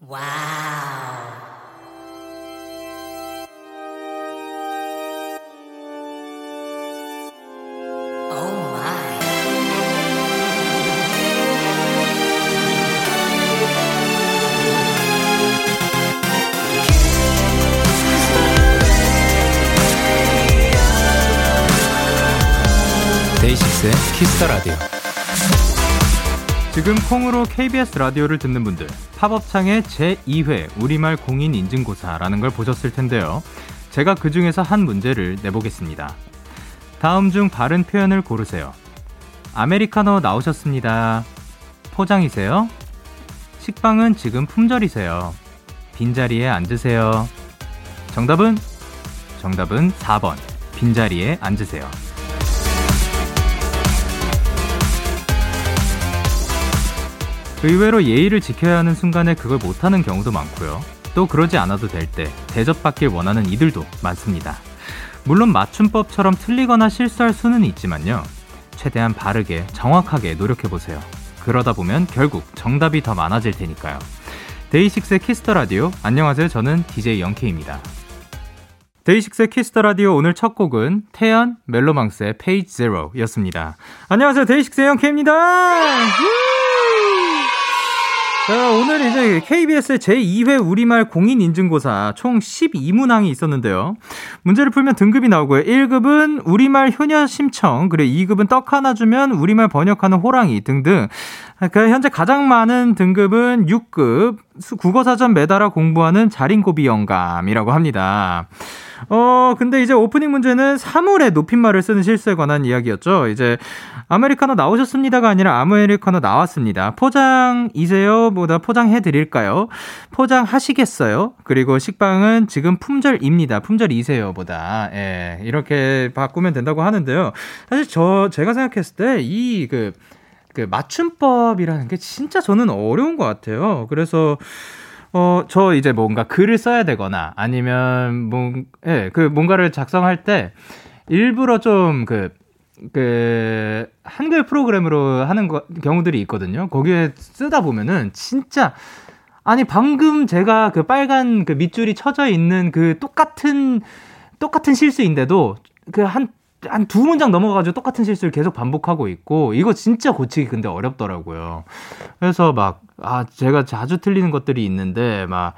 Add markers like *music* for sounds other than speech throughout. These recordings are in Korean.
와우. 데이식스의 키스터 라디오. 지금 콩으로 KBS 라디오를 듣는 분들, 팝업창에 제2회 우리말 공인 인증고사라는 걸 보셨을 텐데요. 제가 그 중에서 한 문제를 내보겠습니다. 다음 중 바른 표현을 고르세요. 아메리카노 나오셨습니다. 포장이세요? 식빵은 지금 품절이세요. 빈자리에 앉으세요. 정답은? 정답은 4번. 빈자리에 앉으세요. 의외로 예의를 지켜야 하는 순간에 그걸 못하는 경우도 많고요. 또 그러지 않아도 될 때 대접받길 원하는 이들도 많습니다. 물론 맞춤법처럼 틀리거나 실수할 수는 있지만요. 최대한 바르게 정확하게 노력해보세요. 그러다 보면 결국 정답이 더 많아질 테니까요. DAY6의 Kiss the Radio 안녕하세요. 저는 DJ Young K입니다. DAY6의 Kiss the Radio 오늘 첫 곡은 태연 멜로망스의 페이지 제로였습니다. 안녕하세요. 데이식스의 영케입니다. 자, 오늘 이제 KBS의 제2회 우리말 공인 인증고사 총 12문항이 있었는데요. 문제를 풀면 등급이 나오고요. 1급은 우리말 효녀 심청, 그리고 2급은 떡 하나 주면 우리말 번역하는 호랑이 등등. 그 현재 가장 많은 등급은 6급 국어사전 매달아 공부하는 자린고비 영감이라고 합니다. 어, 근데 이제 오프닝 문제는 사물의 높임말을 쓰는 실수에 관한 이야기였죠. 이제 아메리카노 나오셨습니다가 아니라 아메리카노 나왔습니다. 포장이세요? 보다 포장해 드릴까요? 포장하시겠어요? 그리고 식빵은 지금 품절입니다. 품절이세요? 보다. 예, 이렇게 바꾸면 된다고 하는데요. 사실 저, 제가 생각했을 때 이 그, 그 맞춤법이라는 게 진짜 저는 어려운 것 같아요. 그래서 어, 저 이제 뭔가 글을 써야 되거나 아니면 뭐, 예, 그 뭔가를 작성할 때 일부러 좀 그, 그, 한글 프로그램으로 하는 거, 경우들이 있거든요. 거기에 쓰다 보면은 진짜, 아니, 방금 제가 그 빨간 그 밑줄이 쳐져 있는 그 똑같은, 똑같은 실수인데도 그 한, 한 두 문장 넘어가지고 똑같은 실수를 계속 반복하고 있고, 이거 진짜 고치기 근데 어렵더라고요. 그래서 막, 아, 제가 자주 틀리는 것들이 있는데, 막,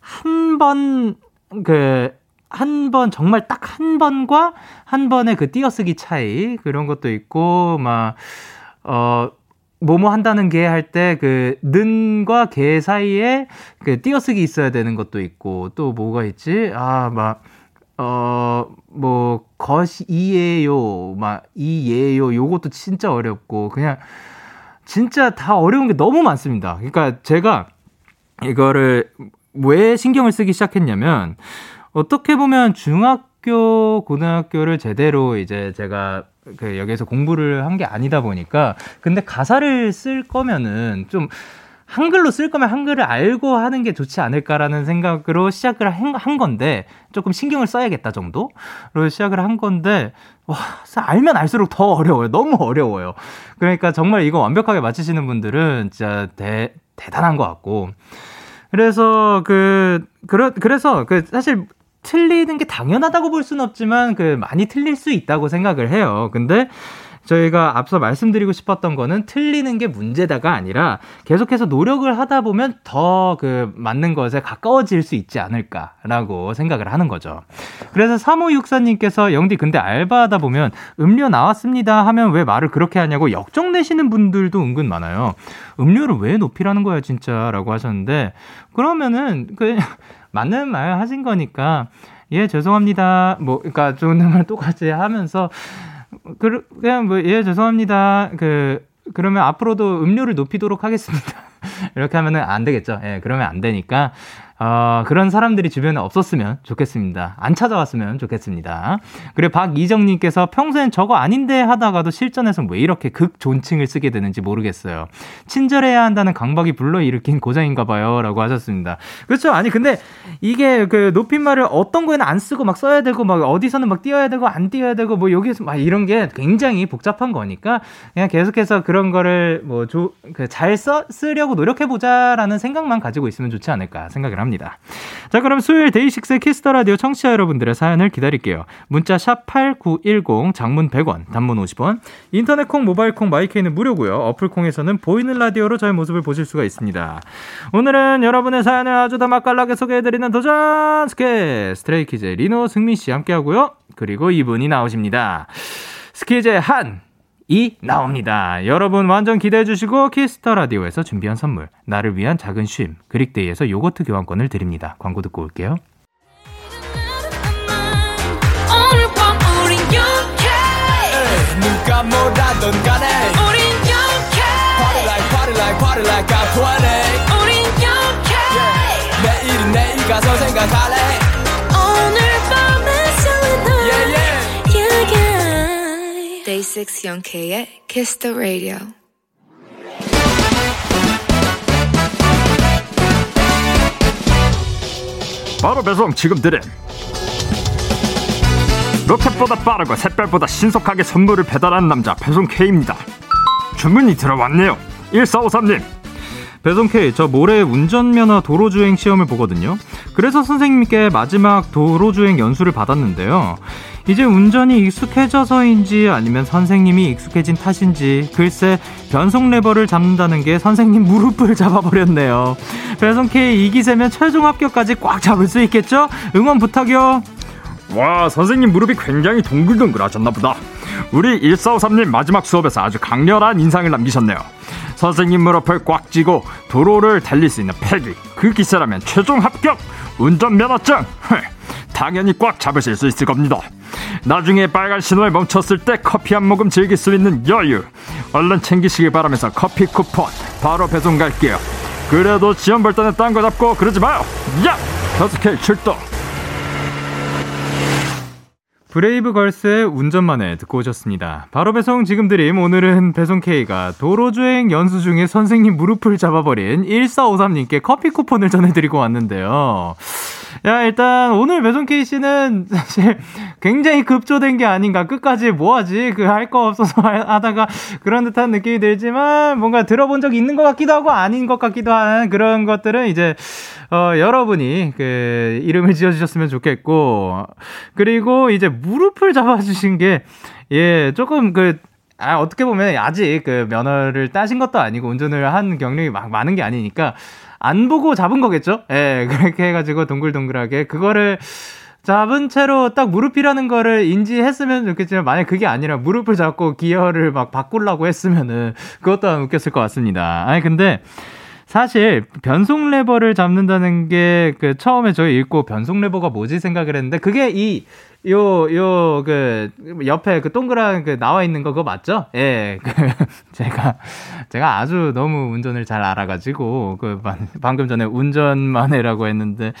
한 번, 그, 한 번, 정말 딱 한 번과 한 번의 그 띄어쓰기 차이, 그런 것도 있고, 막, 어, 뭐뭐 한다는 게 할 때 그 는과 개 사이에 그 띄어쓰기 있어야 되는 것도 있고, 또 뭐가 있지? 아, 막, 어, 뭐, 것이에요, 막, 이예요, 요것도 진짜 어렵고, 그냥, 진짜 다 어려운 게 너무 많습니다. 그러니까 제가 이거를 왜 신경을 쓰기 시작했냐면 어떻게 보면 중학교, 고등학교를 제대로 이제 제가 그 여기에서 공부를 한 게 아니다 보니까 근데 가사를 쓸 거면은 좀 한글로 쓸 거면 한글을 알고 하는 게 좋지 않을까라는 생각으로 시작을 한 건데 조금 신경을 써야겠다 정도로 시작을 한 건데 와 알면 알수록 더 어려워요. 너무 어려워요. 그러니까 정말 이거 완벽하게 맞히시는 분들은 진짜 대 대단한 것 같고. 그래서 그 그러, 그래서 그 사실 틀리는 게 당연하다고 볼 수는 없지만 그 많이 틀릴 수 있다고 생각을 해요. 근데 저희가 앞서 말씀드리고 싶었던 거는 틀리는 게 문제다가 아니라 계속해서 노력을 하다 보면 더 그 맞는 것에 가까워질 수 있지 않을까라고 생각을 하는 거죠. 그래서 3564님께서 영디 근데 알바하다 보면 음료 나왔습니다 하면 왜 말을 그렇게 하냐고 역정 내시는 분들도 은근 많아요. 음료를 왜 높이라는 거야 진짜라고 하셨는데 그러면은 그 *laughs* 맞는 말 하신 거니까 예 죄송합니다 뭐 그러니까 존댓말 똑같이 하면서 그, 그냥 뭐, 예, 죄송합니다. 그, 그러면 앞으로도 음료를 높이도록 하겠습니다. *laughs* 이렇게 하면은 안 되겠죠. 예, 그러면 안 되니까, 어, 그런 사람들이 주변에 없었으면 좋겠습니다. 안 찾아왔으면 좋겠습니다. 그리고 박이정님께서 평소엔 저거 아닌데 하다가도 실전에서 왜 이렇게 극 존칭을 쓰게 되는지 모르겠어요. 친절해야 한다는 강박이 불러일으킨 고장인가 봐요. 라고 하셨습니다. 그렇죠. 아니, 근데 이게 그 높임말을 어떤 거에는 안 쓰고 막 써야 되고 막 어디서는 막 띄어야 되고 안 띄어야 되고 뭐 여기서 막 이런 게 굉장히 복잡한 거니까 그냥 계속해서 그런 거를 뭐 조, 그 쓰려고 노력해보자라는 생각만 가지고 있으면 좋지 않을까 생각을 합니다. 자, 그럼 수요일 DAY6 Kiss the Radio 청취자 여러분들의 사연을 기다릴게요. 문자 샵 8910, 장문 100원, 단문 50원, 인터넷 콩, 모바일 콩, my K는 무료고요. 어플 콩에서는 보이는 라디오로 저의 모습을 보실 수가 있습니다. 오늘은 여러분의 사연을 아주 다 맛깔나게 소개해 드리는 도전 스케 Stray Kids 리노 승민 씨 함께 하고요. 그리고 이분이 나오십니다. 스키즈의 한, 이 나옵니다. 여러분 완전 기대해 주시고 Kiss the Radio에서 준비한 선물 나를 위한 작은 쉼 Greek Day에서 요거트 교환권을 드립니다. 광고 듣고 올게요. 누가 뭐라던 간에. 우린 영케 Party like party like party like I'm 20 우린 영케 내일은 내일 가서 생각할래 Day6 영케이의 Kiss the Radio. 바로 배송 지금 드림. 로켓보다 빠르고 샛별보다 신속하게 선물을 배달하는 남자 배송 K입니다. 주문이 들어왔네요. 1453님 배송 K 저 모레 운전면허 도로주행 시험을 보거든요 그래서 선생님께 마지막 도로주행 연수를 받았는데요 이제 운전이 익숙해져서인지 아니면 선생님이 익숙해진 탓인지 글쎄 변속 레버를 잡는다는 게 선생님 무릎을 *laughs* 잡아버렸네요. 배송 K 2기세면 최종 합격까지 꽉 잡을 수 있겠죠? 응원 부탁요. 와 선생님 무릎이 굉장히 동글동글하셨나 보다. 우리 1453님 마지막 수업에서 아주 강렬한 인상을 남기셨네요. 선생님 무릎을 꽉 쥐고 도로를 달릴 수 있는 패기 그 기세라면 최종 합격 운전면허증 당연히 꽉 잡으실 수 있을 겁니다. 나중에 빨간 신호에 멈췄을 때 커피 한 모금 즐길 수 있는 여유. 얼른 챙기시길 바라면서 커피 쿠폰 바로 배송 갈게요. 그래도 지연 벌단에 딴 거 잡고 그러지 마요. 야! 더스케 출동. 브레이브 걸스의 운전만 해 듣고 오셨습니다. 바로 배송 지금 드림 오늘은 배송 K가 도로주행 연수 중에 선생님 무릎을 잡아버린 1453님께 커피 쿠폰을 전해드리고 왔는데요. 야, 일단 오늘 배송 K씨는 *laughs* 사실 굉장히 급조된 게 아닌가. 끝까지 뭐 하지? 그 할 거 없어서 하다가 그런 듯한 느낌이 들지만 뭔가 들어본 적이 있는 것 같기도 하고 아닌 것 같기도 한 그런 것들은 이제 어, 여러분이 그 이름을 지어 주셨으면 좋겠고 그리고 이제 무릎을 잡아 주신 게 예, 조금 그 아, 어떻게 보면 아직 그 면허를 따신 것도 아니고 운전을 한 경력이 막 많은 게 아니니까 안 보고 잡은 거겠죠? 예, *laughs* 그렇게 해가지고 동글동글하게 그거를 잡은 채로 딱 무릎이라는 거를 인지했으면 좋겠지만 만약 그게 아니라 무릎을 잡고 기어를 막 바꾸려고 했으면은 그것도 안 웃겼을 것 같습니다. 아니 근데 사실 변속 레버를 잡는다는 게 그 처음에 저희 읽고 변속 레버가 뭐지 생각을 했는데 그게 이 요, 요, 그, 옆에 그 동그란 그 나와 있는 거 그거 맞죠? 예, 그, *laughs* 제가, 제가 아주 너무 운전을 잘 알아가지고, 그, 방금 전에 운전만 해라고 했는데,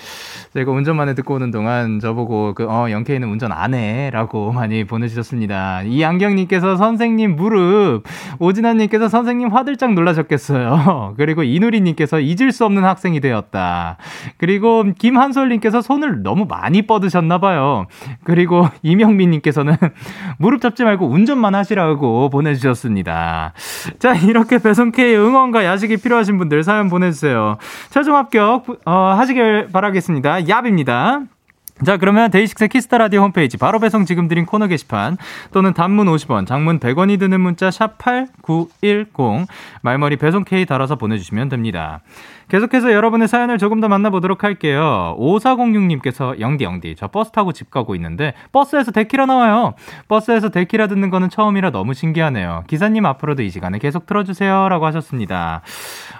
제가 운전만 해 듣고 오는 동안 저보고 그, 어, 영케이는 운전 안 해. 라고 많이 보내주셨습니다. 이안경님께서 선생님 무릎, 오진아님께서 선생님 화들짝 놀라셨겠어요. *laughs* 그리고 이누리님께서 잊을 수 없는 학생이 되었다. 그리고 김한솔님께서 손을 너무 많이 뻗으셨나봐요. 그 리고 *laughs* 이명민님께서는 *laughs* 무릎 잡지 말고 운전만 하시라고 보내주셨습니다. 자, 이렇게 배송K 응원과 야식이 필요하신 분들 사연 보내주세요. 최종 합격 어, 하시길 바라겠습니다. 얍입니다. 자, 그러면 DAY6 Kiss the Radio 홈페이지 바로 배송 지금 드림 코너 게시판 또는 단문 50원, 장문 100원이 드는 문자 샵 8910 말머리 배송 K 달아서 보내주시면 됩니다. 계속해서 여러분의 사연을 조금 더 만나보도록 할게요. 5406님께서 영디 영디 저 버스 타고 집 가고 있는데 버스에서 데키라 나와요. 버스에서 데키라 듣는 거는 처음이라 너무 신기하네요. 기사님 앞으로도 이 시간에 계속 틀어주세요 라고 하셨습니다.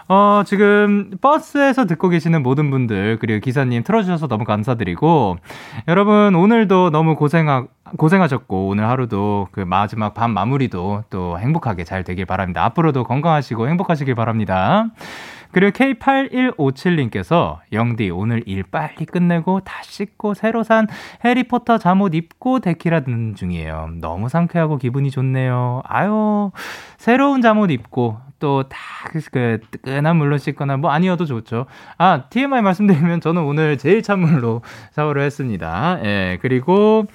어, 지금 버스에서 듣고 계시는 모든 분들 그리고 기사님 틀어주셔서 너무 감사드리고 여러분 오늘도 너무 고생하, 고생하셨고 오늘 하루도 그 마지막 밤 마무리도 또 행복하게 잘 되길 바랍니다. 앞으로도 건강하시고 행복하시길 바랍니다. 그리고 K8157님께서 영디 오늘 일 빨리 끝내고 다 씻고 새로 산 해리포터 잠옷 입고 데키라 듣는 중이에요. 너무 상쾌하고 기분이 좋네요. 아유 새로운 잠옷 입고 또다그 뜨끈한 물로 씻거나 뭐 아니어도 좋죠. 아 TMI 말씀드리면 저는 오늘 제일 찬물로 샤워를 했습니다. 예 그리고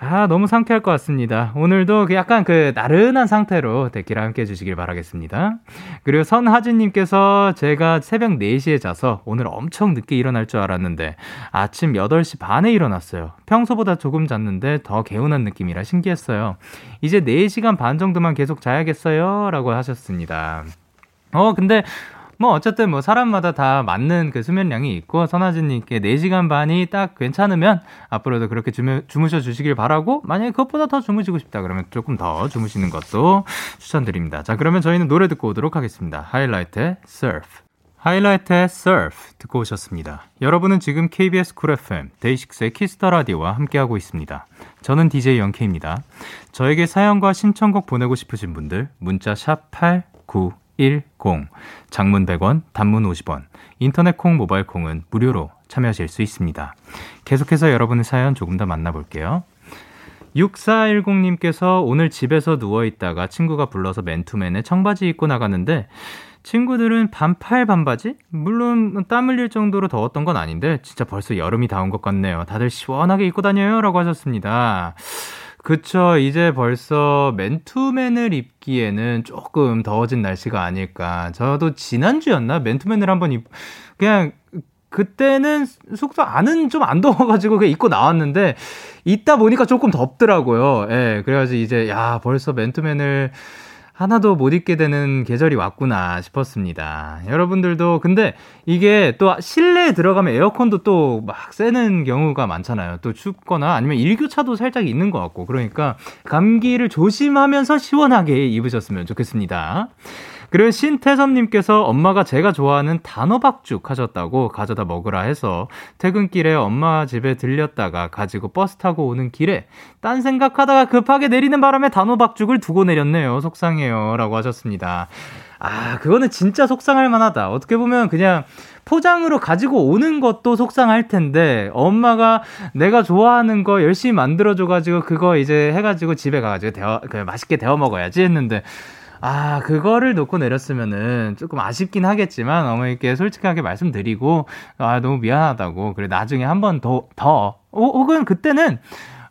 아, 너무 상쾌할 것 같습니다. 오늘도 그 약간 그 나른한 상태로 데키라 함께 해주시길 바라겠습니다. 그리고 선하진님께서 제가 새벽 4시에 자서 오늘 엄청 늦게 일어날 줄 알았는데 아침 8시 반에 일어났어요. 평소보다 조금 잤는데 더 개운한 느낌이라 신기했어요. 이제 4시간 반 정도만 계속 자야겠어요. 라고 하셨습니다. 어, 근데 뭐 어쨌든 뭐 사람마다 다 맞는 그 수면량이 있고 선아진님께 4시간 반이 딱 괜찮으면 앞으로도 그렇게 주무, 주무셔 주시길 바라고 만약에 그것보다 더 주무시고 싶다 그러면 조금 더 주무시는 것도 추천드립니다. 자 그러면 저희는 노래 듣고 오도록 하겠습니다. 하이라이트의 Surf 하이라이트의 Surf 듣고 오셨습니다. 여러분은 지금 KBS 쿨 FM 데이식스의 키스터 라디오와 함께하고 있습니다. 저는 DJ Young K입니다. 저에게 사연과 신청곡 보내고 싶으신 분들 문자 샵 89 10 장문 100원, 단문 50원, 인터넷 콩, 모바일 콩은 무료로 참여하실 수 있습니다. 계속해서 여러분의 사연 조금 더 만나볼게요. 6410님께서 오늘 집에서 누워있다가 친구가 불러서 맨투맨에 청바지 입고 나갔는데 친구들은 반팔 반바지? 물론 땀 흘릴 정도로 더웠던 건 아닌데 진짜 벌써 여름이 다 온 것 같네요. 다들 시원하게 입고 다녀요 라고 하셨습니다. 그쵸. 이제 벌써 맨투맨을 입기에는 조금 더워진 날씨가 아닐까. 저도 지난주였나? 맨투맨을 한번 입, 그냥, 그때는 숙소 안은 좀 안 더워가지고 그냥 입고 나왔는데, 있다 보니까 조금 덥더라고요. 예, 그래가지고 이제, 야, 벌써 맨투맨을 하나도 못 입게 되는 계절이 왔구나 싶었습니다. 여러분들도 근데 이게 또 실내에 들어가면 에어컨도 또 막 쐬는 경우가 많잖아요. 또 춥거나 아니면 일교차도 살짝 있는 것 같고 그러니까 감기를 조심하면서 시원하게 입으셨으면 좋겠습니다. 그리고 신태섭님께서 엄마가 제가 좋아하는 단호박죽 하셨다고 가져다 먹으라 해서 퇴근길에 엄마 집에 들렸다가 가지고 버스 타고 오는 길에 딴 생각하다가 급하게 내리는 바람에 단호박죽을 두고 내렸네요. 속상해요. 라고 하셨습니다. 아, 그거는 진짜 속상할 만하다. 어떻게 보면 그냥 포장으로 가지고 오는 것도 속상할 텐데, 엄마가 내가 좋아하는 거 열심히 만들어줘가지고, 그거 이제 해가지고 집에 가가지고 데워, 그 맛있게 데워 먹어야지 했는데, 아, 그거를 놓고 내렸으면은 조금 아쉽긴 하겠지만 어머니께 솔직하게 말씀드리고, 아, 너무 미안하다고. 그래, 나중에 한 번 더, 더, 혹은 그때는,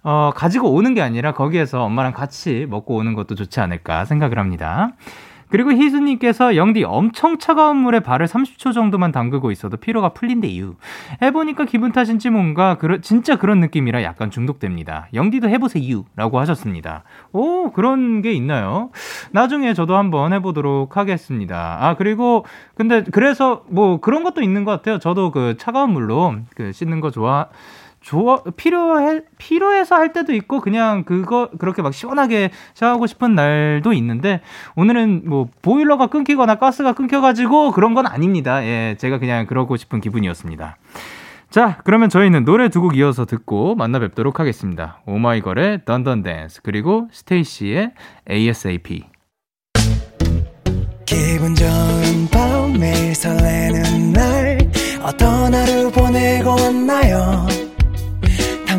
어, 가지고 오는 게 아니라 거기에서 엄마랑 같이 먹고 오는 것도 좋지 않을까 생각을 합니다. 그리고 희수님께서 영디 엄청 차가운 물에 발을 30초 정도만 담그고 있어도 피로가 풀린대 유. 해보니까 기분 탓인지 뭔가 그러, 진짜 그런 느낌이라 약간 중독됩니다. 영디도 해보세요. 라고 하셨습니다. 오, 그런 게 있나요? 나중에 저도 한번 해보도록 하겠습니다. 아, 그리고 근데 그래서 뭐 그런 것도 있는 것 같아요. 저도 그 차가운 물로 그 씻는 거 좋아. 좋아 필요해 필요해서 할 때도 있고 그냥 그거 그렇게 막 시원하게 샤워하고 싶은 날도 있는데 오늘은 뭐 보일러가 끊기거나 가스가 끊겨가지고 그런 건 아닙니다. 예, 제가 그냥 그러고 싶은 기분이었습니다. 자, 그러면 저희는 노래 두 곡 이어서 듣고 만나 뵙도록 하겠습니다. 오마이걸의 던던 댄스 그리고 스테이시의 ASAP. 기분 좋은 밤 매일 설레는 날 어떤 하루 보내고 왔나요?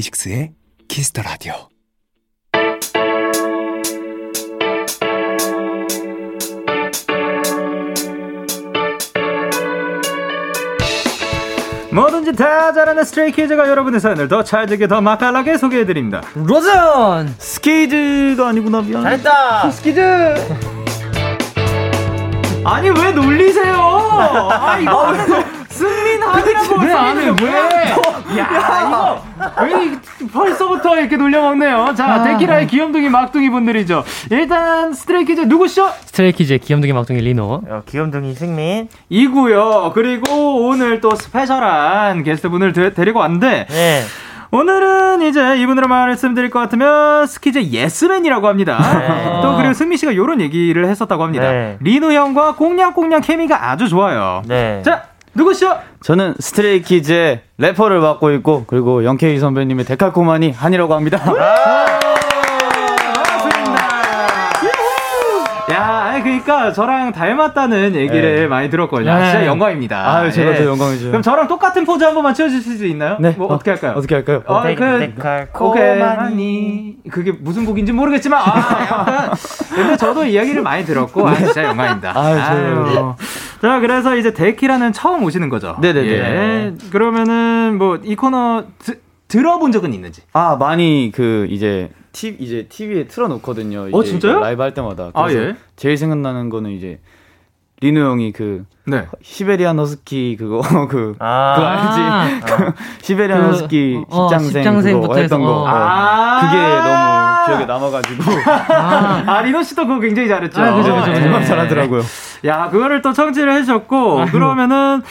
데이식스의 키스터 라디오. 뭐든지 다 잘하는 Stray Kids가 여러분의 사연을 더 찰지게 더 맛깔나게 소개해드립니다. 로전! 스키즈가 아니구나 미안. 잘했다. 스키즈. 아니 왜 놀리세요? 아 이거 *laughs* 승민 하이라고 왜 안 해? 왜? 야, 야 이거 왜 벌써부터 이렇게 놀려먹네요. 자 아. 데키라의 귀염둥이 막둥이 분들이죠. 일단 Stray Kids 누구시죠? Stray Kids의 귀염둥이 막둥이 리노. 어, 귀염둥이 승민. 이고요. 그리고 오늘 또 special한 게스트분을 데, 데리고 왔는데. 네. 오늘은 이제 이분으로 말씀드릴 것 같으면 스키즈 예스맨이라고 합니다. 네. 또 그리고 승민 씨가 이런 얘기를 했었다고 합니다. 네. 리노 형과 꽁냥꽁냥 케미가 아주 좋아요. 네. 자 누구시죠? 저는 Stray Kids의 래퍼를 맡고 있고 그리고 Young K 선배님의 데칼코마니 한이라고 합니다. 야, 그러니까 저랑 닮았다는 얘기를 네. 많이 들었거든요. 네. 진짜 영광입니다. 아유, 제가 예. 더 영광이죠. 그럼 저랑 똑같은 포즈 한 번만 취해주실 수 있나요? 네. 뭐 어 떻게 할까요? 어떻게 할까요? 어, 데- 그. 오케이, 그게 무슨 곡인지 모르겠지만, 아, 약간. 근데 저도 이야기를 많이 들었고, 아, 진짜 영광입니다. 아유. 아유. 자, 그래서 이제 데키라는 처음 오시는 거죠? 네네네. 예. 그러면은, 뭐, 이 코너 드, 들어본 적은 있는지? 아 많이 그 이제 티 이제 TV에 틀어놓거든요. 어, 이제 진짜요? 라이브 할 때마다. 아, 예. 제일 생각나는 거는 이제 리노 형이 그 네. 시베리안 허스키 그거 *laughs* 그 아. 그거 알지? 그 시베리안 그, 허스키 어, 어, 그거 했던 거. 어. 아. 그게 너무 기억에 남아가지고 아, *laughs* 아, 리노 씨도 그거 굉장히 잘했죠. 아, 그죠, 그죠, 그죠. 정말 예. 잘하더라고요. 야, 그거를 또 청취를 해주셨고, 그러면은,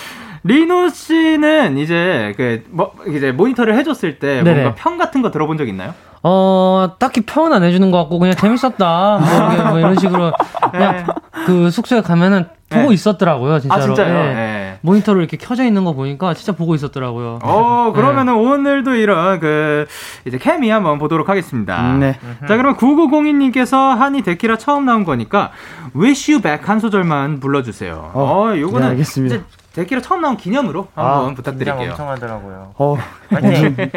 리노 씨는 이제, 그, 뭐, 이제 모니터를 해줬을 때 네네. 뭔가 평 같은 거 들어본 적 있나요? 어, 딱히 평은 안 해주는 것 같고, 그냥 재밌었다. 뭐, 뭐 이런 식으로. 그냥 그 숙소에 가면은 보고 네. 있었더라고요, 진짜로. 아, 진짜요? 예. 네. 모니터로 이렇게 켜져 있는 거 보니까 진짜 보고 있었더라고요. 어, 그러면은 오늘도 이런 그, 이제 케미 한번 보도록 하겠습니다. 네. 자, 그럼 9902님께서 한이 데키라 처음 나온 거니까, Wish You Back 한 소절만 불러주세요. 어, 요거는. 네, 알겠습니다. 데키라 처음 나온 기념으로 한번 부탁드릴게요. 긴장 엄청 하더라고요. 어.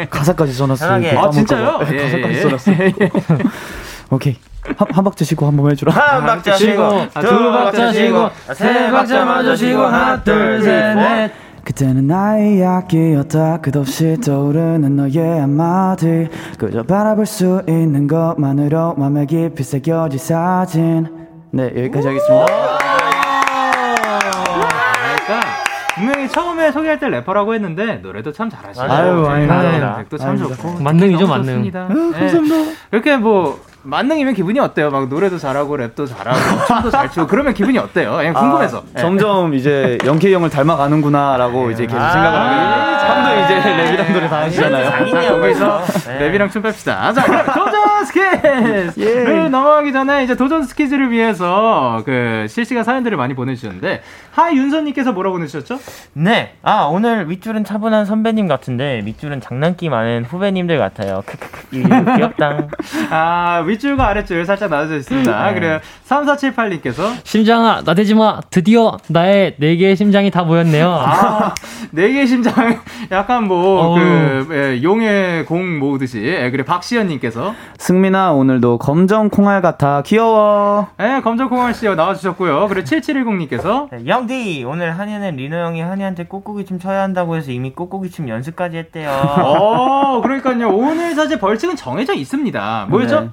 가사까지 써놨어요. 편하게. 그 아, 진짜요? 봐. 네, 예, 가사까지 예. 써놨어요. 오케이. 한, 한 박자 쉬고 한 번 해주라. 한 박자 쉬고, 아, 두 박자 쉬고, 세 박자 마저 쉬고, 하나, 둘, 셋, 넷. 그때는 나의 이야기였다 끝없이 떠오르는 너의 한마디 그저 바라볼 수 있는 것만으로 맘에 깊이 새겨진 사진 네, 여기까지 하겠습니다. 그러니까 분명히 처음에 소개할 때 래퍼라고 했는데 노래도 참 잘하시고 아유, 아닙니다. 백도 참 아닙니다. 좋고 만능이죠, 만능. 좋습니다. 감사합니다. 이렇게 뭐 만능이면 기분이 어때요? 막 노래도 잘하고 랩도 잘하고 춤도 잘 추고 그러면 기분이 어때요? 그냥 궁금해서. 아, 점점 이제 영케이 형을 닮아가는구나라고 이제 계속 생각을 하게 돼요. 형도 이제 랩이랑 노래 다 하시잖아요. 거기서. 네. 랩이랑 춤 뺍시다. 자, 그럼 도전 *laughs* 스퀴즈를 넘어가기 전에 이제 도전 스퀴즈를 위해서 그 실시간 사연들을 많이 보내주셨는데 하윤서님께서 뭐라 보내주셨죠? 네. 아, 오늘 윗줄은 차분한 선배님 같은데, 밑줄은 장난기 많은 후배님들 같아요. *laughs* 귀엽당. 아, 윗줄과 아랫줄 살짝 나눠져 있습니다. 네. 그래요. 3478님께서 심장아, 나대지 마. 드디어 나의 네 개의 심장이 다 모였네요. 아, 네 개의 심장, *laughs* 약간 뭐, 어우. 그, 예, 용의 공 모으듯이. 예, 그리고 박시연님께서, 승민아 오늘도 검정 콩알 같아 귀여워. 예, 검정 콩알 씨 나와주셨고요. 그리고 7710님께서, 네, 영디, 오늘 한이는 리노 형이 한이한테 꼬꼬기 춤 춰야 한다고 해서 이미 꼬꼬기 춤 연습까지 했대요. 어, 그러니까요. 오늘 사실 벌칙은 정해져 있습니다. 뭐였죠? 네.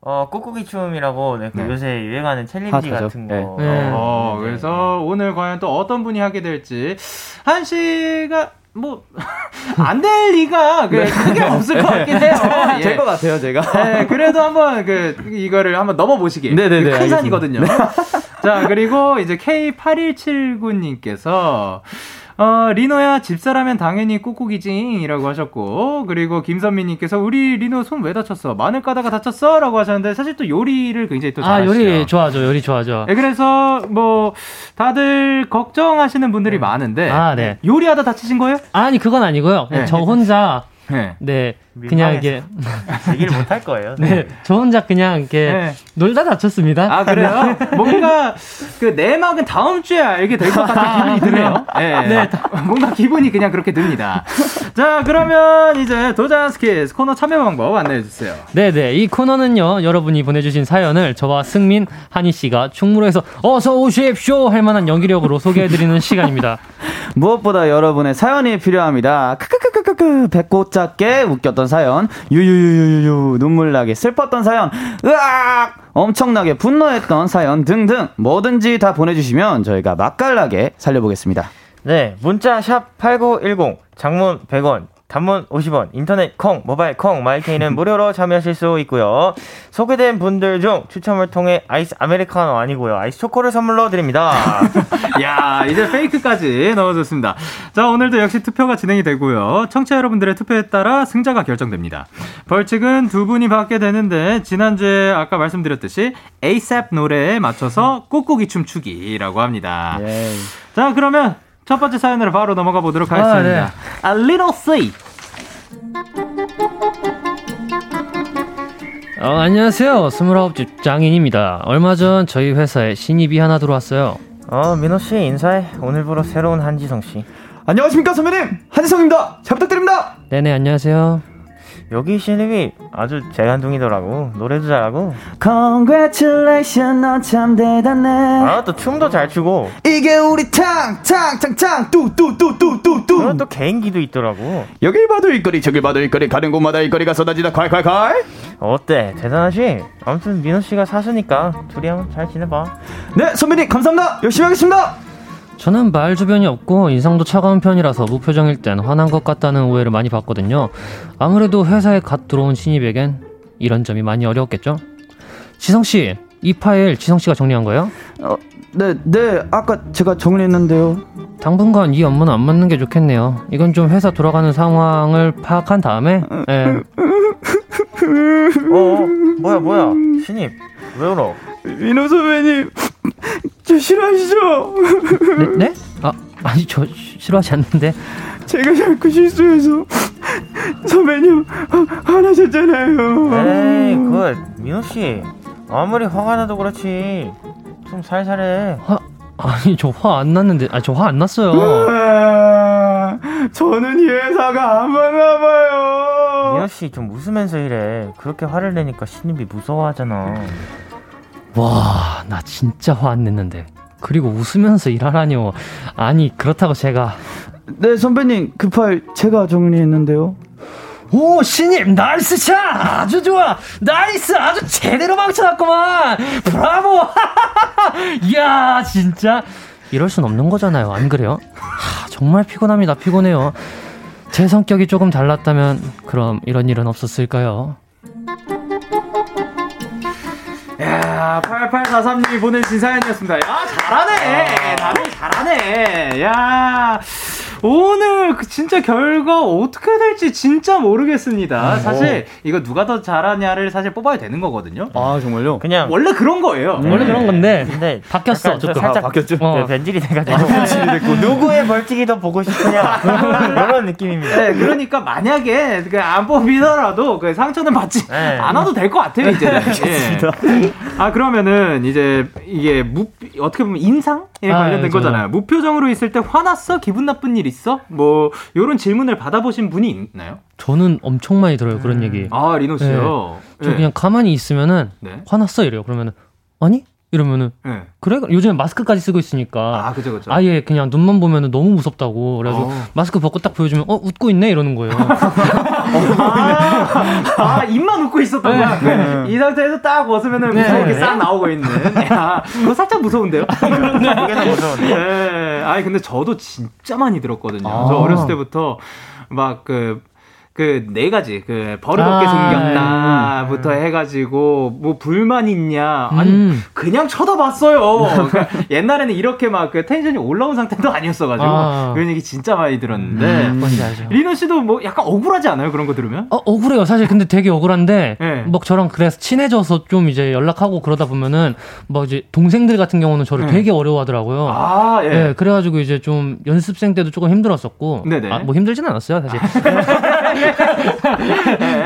어, 꼬꼬기 춤이라고 네, 그 네. 요새 유행하는 challenge 핫하죠. 같은 거. 네. 네. 어, 그래서 오늘 과연 또 어떤 분이 하게 될지 한 씨가 뭐 *laughs* 안 될 리가 그 크게 없을 것 같긴 해요. *laughs* 예. 될것 같아요 제가. 네, 그래도 한번 그 이거를 한번 넘어보시길. 네네네, 큰 산이거든요. 자, 그리고 이제 K8179님께서 어, 리노야, 집사라면 당연히 꾹꾹이징이라고 하셨고, 그리고 김선미님께서 우리 리노 손 왜 다쳤어? 마늘 까다가 다쳤어? 라고 하셨는데, 사실 또 요리를 굉장히 또 아, 잘하시죠. 요리 좋아하죠. 요리 좋아하죠. 네, 그래서 뭐, 다들 걱정하시는 분들이 많은데, 아, 네. 요리하다 다치신 거예요? 아니, 그건 아니고요. 네. 저 혼자, 네. 네, 그냥 이게, *laughs* 얘기를 못 할 거예요. 네, 저 혼자 그냥 이렇게 네. 놀다 다쳤습니다. 아, 그래요? 뭔가, 그, 내막은 다음 주에 알게 될 것 같은 *laughs* 기분이 드네요. 네. 네. 뭔가 기분이 그냥 그렇게 듭니다. 자, 그러면 이제 도전 스키스 코너 참여 방법 안내해 주세요. 네 네. 이 코너는요, 여러분이 보내 주신 사연을 저와 승민, 한희 씨가 충무로에서 어서 오십쇼 할 만한 연기력으로 소개해 드리는 *laughs* 시간입니다. 무엇보다 여러분의 사연이 필요합니다. 크크크 크크크 배꼽 작게 웃겼던 사연, 유유유유유 눈물 나게 슬펐던 사연, 으악! 엄청나게 분노했던 사연 등등 뭐든지 다 보내주시면 저희가 맛깔나게 살려보겠습니다. 네, 문자 샵 8910, 장문 100원, 단문 50원, 인터넷 콩, 모바일 콩, 마이케이는 무료로 참여하실 수 있고요. 소개된 분들 중 추첨을 통해 아이스 아메리카노 아니고요. 아이스 초코를 선물로 드립니다. *laughs* 야 이제 페이크까지 넣어줬습니다. 자, 오늘도 역시 투표가 진행이 되고요. 청취자 여러분들의 투표에 따라 승자가 결정됩니다. 벌칙은 두 분이 받게 되는데, 지난주에 아까 말씀드렸듯이 ASAP 노래에 맞춰서 꾹꾹이 춤추기라고 합니다. 예. 자, 그러면 첫 번째 사연으로 바로 넘어가 보도록 아, 하겠습니다. A little C. 어, 안녕하세요. 29집 장인입니다. 얼마 전 저희 회사에 신입이 하나 들어왔어요. 어, 민호 씨 인사해. 오늘부로 새로운 한지성 씨. 안녕하십니까 선배님 한지성입니다. 잘 부탁드립니다. 네네, 안녕하세요. 여기 신입이 아주 재간둥이더라고. 노래도 잘하고. Congratulations 너참 대단해 아, 또 춤도 잘 추고. 이게 우리 탕탕탕탕 뚜뚜뚜뚜뚜뚜 그리고 또 개인기도 있더라고. 여길 봐도 일거리 저길 봐도 일거리 가는 곳마다 일거리가 쏟아지다 콸콸콸 어때? 대단하지? 아무튼 민호 씨가 사수니까 둘이 한번 잘 지내봐. 네 선배님 감사합니다 열심히 하겠습니다 저는 말 주변이 없고 인상도 차가운 편이라서 무표정일 땐 화난 것 같다는 오해를 많이 받거든요. 아무래도 회사에 갓 들어온 신입에겐 이런 점이 많이 어려웠겠죠? 지성 씨, 이 파일 지성 씨가 정리한 거예요? 어, 네, 네 아까 제가 정리했는데요 당분간 이 업무는 안 맞는 게 좋겠네요. 이건 좀 회사 돌아가는 상황을 파악한 다음에 예. 어, 어, 뭐야, 뭐야. 신입. 왜 울어? 민호 선배님 *laughs* 저 싫어하시죠? 네? 네? 아, 아니 저 싫어하지 않는데 제가 자꾸 실수해서 선배님 화- 화나셨잖아요 에이, 그 민호 씨. 아무리 화가 나도 그렇지. 좀 살살해. 화 아니 저 화 안 났는데 아 저 화 안 났어요. 아, 저는 이 회사가 안 맞나 봐요 민호 씨 좀 웃으면서 이래. 그렇게 화를 내니까 신입이 무서워하잖아. 와, 나 진짜 화 안 냈는데. 그리고 웃으면서 일하라뇨. 아니, 그렇다고 제가. 네 선배님 그 파일 제가 정리했는데요 오, 신입, nice job! 아주 좋아! nice! 아주 제대로 망쳐놨구만! 브라보! *laughs* 이야, 진짜. 이럴 순 없는 거잖아요. 안 그래요? 하, 정말 피곤합니다. 피곤해요. 제 성격이 조금 달랐다면, 그럼 이런 일은 없었을까요? 야, 8843님이 보내주신 사연이었습니다. 야, 잘하네. 다들 잘하네. 야, 오늘 그 진짜 결과 어떻게 될지 진짜 모르겠습니다. 사실 이거 누가 더 잘하냐를 사실 뽑아야 되는 거거든요. 아 정말요? 그냥. 원래 그런 거예요. 원래 그런 건데. 근데 바뀌었어, 조금. 살짝 아, 바뀌었죠? 어. 그 변질이 돼가지고 누구의 벌칙이 더 보고 싶으냐 *laughs* 이런 느낌입니다. 네, 그러니까 만약에 그안 뽑히더라도 그 상처는 받지 네. 않아도 될 것 같아요 이제는. *laughs* 예. 아 그러면은 이제 이게 무 어떻게 보면 인상 에 아, 관련된 네, 거잖아요. 무표정으로 있을 때 화났어? 기분 나쁜 일 있어? 뭐 요런 질문을 받아보신 분이 있나요? 저는 엄청 많이 들어요, 그런 얘기. 아 리노 씨요. 저 예. 그냥 가만히 있으면은 네. 화났어 이래요. 그러면은 아니 이러면은 예. 그래 요즘에 마스크까지 쓰고 있으니까 아 그죠 그죠. 아예 그냥 눈만 보면은 너무 무섭다고 그래가지고 어. 마스크 벗고 딱 보여주면 어 웃고 있네 이러는 거예요. *laughs* 아, 아, 입만 웃고 있었던 거야. 그, 이 상태에서 딱 벗으면은 네. 무서운 게싹 나오고 있는. 야, *laughs* 그거 살짝 무서운데요? *laughs* 그게 무서운데. 네. 아니, 근데 저도 진짜 많이 들었거든요. 아. 저 어렸을 때부터 막 그, 그 네 가지 그 버릇없게 아, 생겼다부터 해가지고 뭐 불만 있냐 아니 음. 그냥 쳐다봤어요. 그러니까 *laughs* 옛날에는 이렇게 막 그 텐션이 올라온 상태도 아니었어가지고 아. 그런 얘기 진짜 많이 들었는데 알죠. 리노 씨도 뭐 약간 억울하지 않아요 그런 거 들으면? 어, 억울해요. 사실 근데 되게 억울한데, 네. 뭐 저랑 그래서 친해져서 좀 이제 연락하고 그러다 보면은, 뭐 이제 동생들 같은 경우는 저를 네. 되게 어려워하더라고요. 아 예. 예, 그래가지고 이제 좀 연습생 때도 조금 힘들었었고, 네네. 아, 뭐 힘들진 않았어요, 사실. *laughs*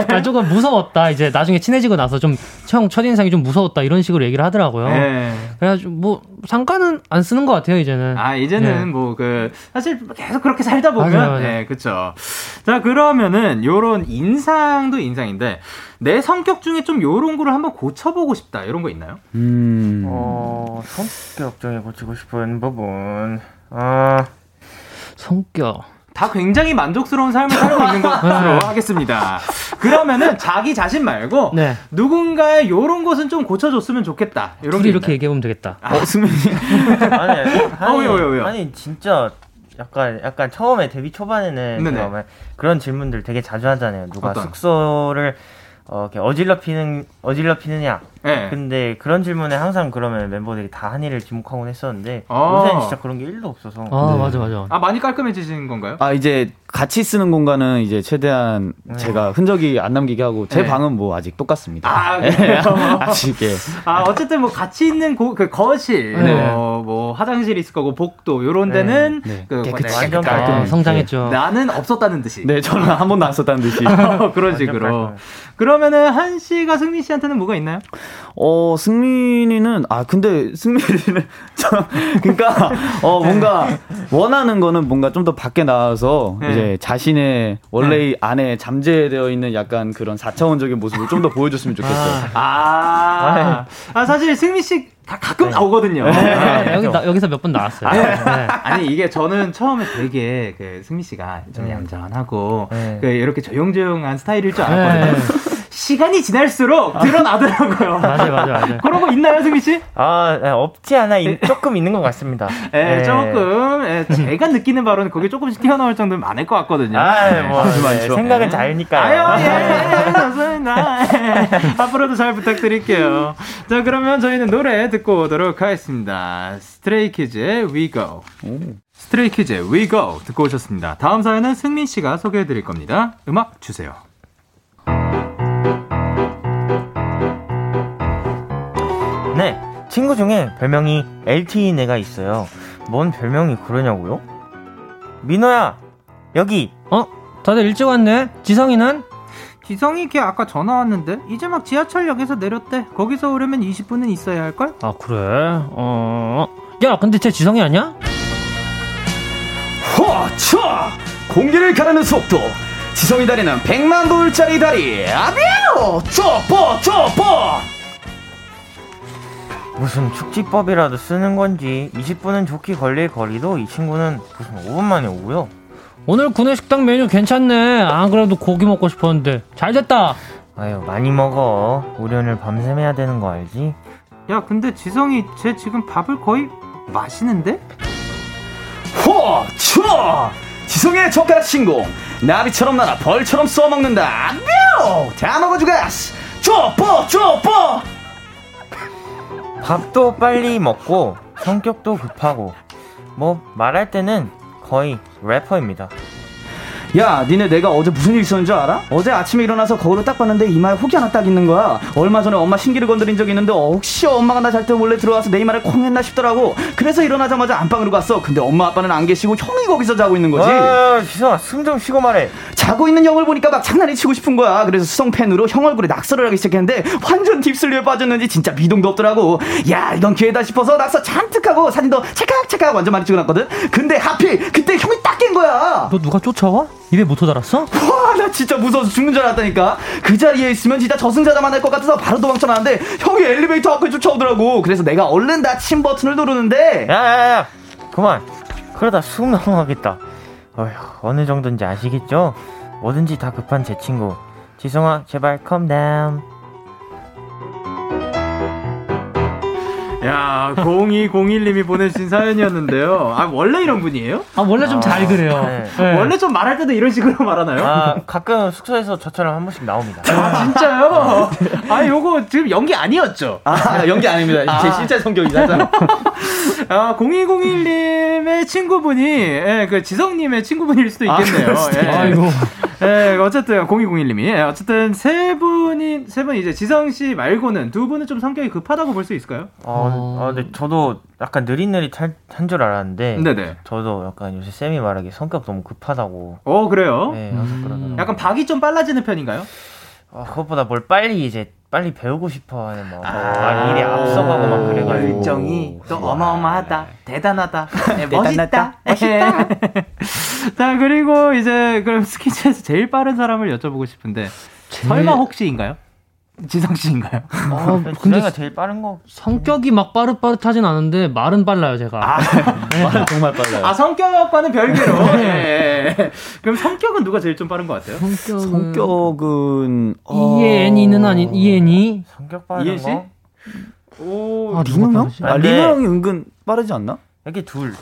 아, 조금 무서웠다. 이제 나중에 친해지고 나서 좀 형 첫인상이 좀 무서웠다 이런 식으로 얘기를 하더라고요. 예. 그래가지고 뭐 상관은 안 쓰는 것 같아요 이제는. 아 이제는 네. 뭐그 사실 계속 그렇게 살다 보면 맞아요, 맞아요. 네 그쵸 자 그러면은 요런 인상도 인상인데 내 성격 중에 좀 요런 거를 한번 고쳐보고 싶다 이런 거 있나요? 음. 어, 성격 중에 고치고 싶은 부분. 아, 성격. 다 굉장히 만족스러운 삶을 살고 있는 것으로 *laughs* 하겠습니다. 그러면은 자기 자신 말고 네. 누군가의 요런 것은 좀 고쳐줬으면 좋겠다. 이런 이렇게? 얘기해보면 되겠다. 어, 승민이. *laughs* 아니, 아니, 어, 왜요, 왜요, 왜요? 아니 진짜 약간 약간 처음에 데뷔 초반에는 막 그런 질문들 되게 자주 하잖아요. 누가 어떤? 숙소를 어, 이렇게 어질러 피는 어질러 피느냐 네. 근데 그런 질문에 항상 그러면 멤버들이 다 한이를 지목하곤 했었는데 아. 요새는 진짜 그런 게 1도 없어서 아 맞아 맞아. 아 많이 깔끔해지신 건가요? 아 이제 같이 쓰는 공간은 이제 최대한 제가 흔적이 안 남기게 하고 제 네. 방은 뭐 아직 똑같습니다. 아, 예, 그래요? *laughs* 아직 예. 아 어쨌든 뭐 같이 있는 고, 그 거실, 네. 어, 뭐 화장실 있을 거고 복도 요런 데는 네. 그 깨끗이 완전. 깔끔해. 아, 성장했죠. 나는 없었다는 듯이. 네, 저는 한 번도 안 썼다는 듯이. *laughs* 그런 식으로. 그러면은 한 씨가 승민 씨한테는 뭐가 있나요? 어, 승민이는, 아, 근데 승민이는, *laughs* 저, 그니까, 어, 뭔가, 원하는 거는 뭔가 좀 더 밖에 나와서, 네. 이제 자신의 원래 안에 잠재되어 있는 약간 그런 4차원적인 모습을 좀 더 보여줬으면 좋겠어요. 아, 아 사실 승민 씨 가, 가끔 네. 나오거든요. 네, 여기 나, 여기서 몇 번 나왔어요. 네. 아니 이게 저는 처음에 되게 그 승민 씨가 좀 얌전하고 네. 그 이렇게 조용조용한 스타일일 줄 알았거든요. 시간이 지날수록 드러나더라고요. *laughs* 맞아요 맞아요 맞아요. 그런 거 있나요, 승민 씨? 아 네, 없지 않아 있- 조금 있는 것 같습니다. 예, 네. 조금 예, 제가 느끼는 바로는 거기 조금씩 튀어나올 정도는 많을 것 같거든요. 아, 뭐 아주 네, 많죠. 생각은 아유, 잘니까요. 예, 예, *laughs* 감사합니다. 예. 앞으로도 잘 부탁드릴게요. 자, 그러면 저희는 노래 듣고 오도록 하겠습니다. 스트레이키즈의 We Go. 스트레이키즈의 We Go 듣고 오셨습니다. 다음 사연은 승민 씨가 소개해 드릴 겁니다. 음악 주세요. 네, 친구 중에 별명이 LTE인 애가 있어요. 뭔 별명이 그러냐고요? 민호야, 여기. 어? 다들 일찍 왔네. 지성이는? 지성이 걔 아까 전화 왔는데 이제 막 지하철역에서 내렸대. 거기서 오려면 20분은 있어야 할 걸? 아 그래. 어. 야 근데 쟤 지성이 아니야? 허차! 공기를 가르는 속도. 지성이 다리는 100만 불짜리 다리. 아비오! 쪼뽀, 쪼뽀! 무슨 축지법이라도 쓰는 건지 20분은 좋게 걸릴 거리도 이 친구는 무슨 5분 만에 오고요. 오늘 구내식당 메뉴 괜찮네. 안 그래도 고기 먹고 싶었는데 잘 됐다. 아유, 많이 먹어. 우리 오늘 밤샘 해야 되는 거 알지? 야, 근데 지성이 쟤 지금 밥을 거의 마시는데? 허차! 지성의 젓가락 신공. 나비처럼 날아 벌처럼 써먹는다. 아비오! 다 먹어주겠어. 쪼뽀, 쪼뽀! 밥도 빨리 먹고 성격도 급하고 뭐 말할 때는 거의 래퍼입니다. 야, 니네 내가 어제 무슨 일 있었는 줄 알아? 어제 아침에 일어나서 거울을 딱 봤는데 이마에 혹이 하나 딱 있는 거야. 얼마 전에 엄마 신기를 건드린 적이 있는데 어, 혹시 엄마가 나 잘 때 몰래 들어와서 내 이마를 콩 했나 싶더라고. 그래서 일어나자마자 안방으로 갔어. 근데 엄마 아빠는 안 계시고 형이 거기서 자고 있는 거지. 아, 지성아 숨 좀 쉬고 말해. 자고 있는 형을 보니까 막 장난이 치고 싶은 거야. 그래서 수성 펜으로 형 얼굴에 낙서를 하기 시작했는데 완전 딥슬리에 빠졌는지 진짜 미동도 없더라고. 야, 이건 기회다 싶어서 낙서 잔뜩 하고 사진도 찰칵찰칵 완전 많이 찍어놨거든. 근데 하필 그때 형이 딱 깬 거야. 너 누가 쫓아와? 입에 모터 달았어? 와, 나 진짜 무서워서 죽는 줄 알았다니까. 그 자리에 있으면 진짜 저승자다 만날 것 같아서 바로 도망쳐 나왔는데 형이 엘리베이터 앞에 쫓아오더라고. 그래서 내가 얼른 닫힌 버튼을 누르는데 야야야 그만. 그러다 숨 넘어가겠다. 어휴 어느 정도인지 아시겠죠? 뭐든지 다 급한 제 친구. 지성아 제발 컴 다운. 야, 0201님이 보내주신 사연이었는데요. 아, 원래 이런 분이에요? 아 원래 좀 잘 그래요. 네. 네. 원래 좀 말할 때도 이런 식으로 말하나요? 아 가끔 숙소에서 저처럼 한 번씩 나옵니다. 아, 진짜요? 아, 요거 지금 연기 아니었죠? 아, 연기 아닙니다. 제 실제 성격이 살짝. *laughs* 아, 0201님의 친구분이, 예, 그 지성님의 친구분일 수도 있겠네요. 예. 아이고. 예, 어쨌든 0201님이 예, 어쨌든 세 분이 세 분 이제 지성 씨 말고는 두 분은 좀 성격이 급하다고 볼 수 있을까요? 어, 어, 근데 저도 약간 느릿느릿 한줄 알았는데 네네. 저도 약간 요새 쌤이 말하기 성격 너무 급하다고. 어 그래요? 네, 그러더라고요. 약간 박이 좀 빨라지는 편인가요? 어, 그것보다 뭘 빨리 이제 빨리 배우고 싶어 하는 뭐 아, 일에 앞서가고 막 그래가지고 열정이 또 어마어마하다, 대단하다, 네, 멋있다, *laughs* 멋있다. *laughs* 자 그리고 이제 그럼 스키즈에서 제일 빠른 사람을 여쭤보고 싶은데 설마 혹시인가요? 지성 씨인가요? 아, 근데 가 제일 빠른 거 성격이 막 빠릇빠릇하진 않은데 말은 빨라요 제가. 말은 정말 빨라요. 아 성격과는 별개로. 예, 예. 그럼 성격은 누가 제일 좀 빠른 것 같아요? 성격은 성격은 어... 이엔이는 아닌 이엔이. 성격 빠른 이해 씨? 거 오, 아, 리노 형? 빠르지? 아, 네. 리노 형이 은근 빠르지 않나? 이게 둘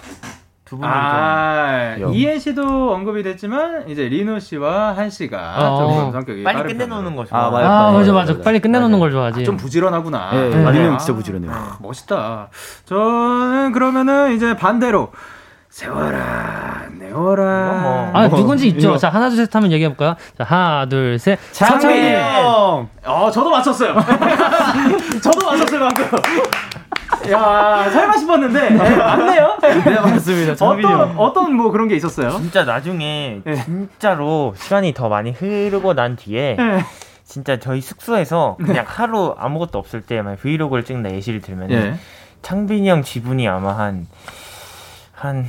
두 분이 아, 좀 아이엔 씨도 언급이 됐지만 이제 리노 씨와 한 씨가 어. 조금 성격이 빨리 끝내놓는. 거죠. 아, 맞아요. 아, 맞아, 맞아. 빨리 끝내놓는. 걸 좋아하지. 좀 부지런하구나. 예, 네. 리노 형 아, 진짜 부지런해요. 멋있다. 저는 그러면은 이제 반대로 세월아, 네월아. 뭐. 아, 누군지 있죠. 이거. 자, 하나, 둘, 셋 하면 얘기해 볼까요? 자, 하나, 둘, 셋. 창빈이 형! 어, 저도 맞췄어요. *laughs* 저도 맞췄어요, 방금. 야, 설마 싶었는데, 네, 맞네요. 네, 맞습니다. 어떤, 형. 어떤 뭐 그런 게 있었어요? 진짜 나중에 네. 진짜로 시간이 더 많이 흐르고 난 뒤에 네. 진짜 저희 숙소에서 그냥 하루 아무것도 없을 때 만약 브이로그를 찍는 예시를 들면 은 예. 창빈이 형 지분이 아마 한 한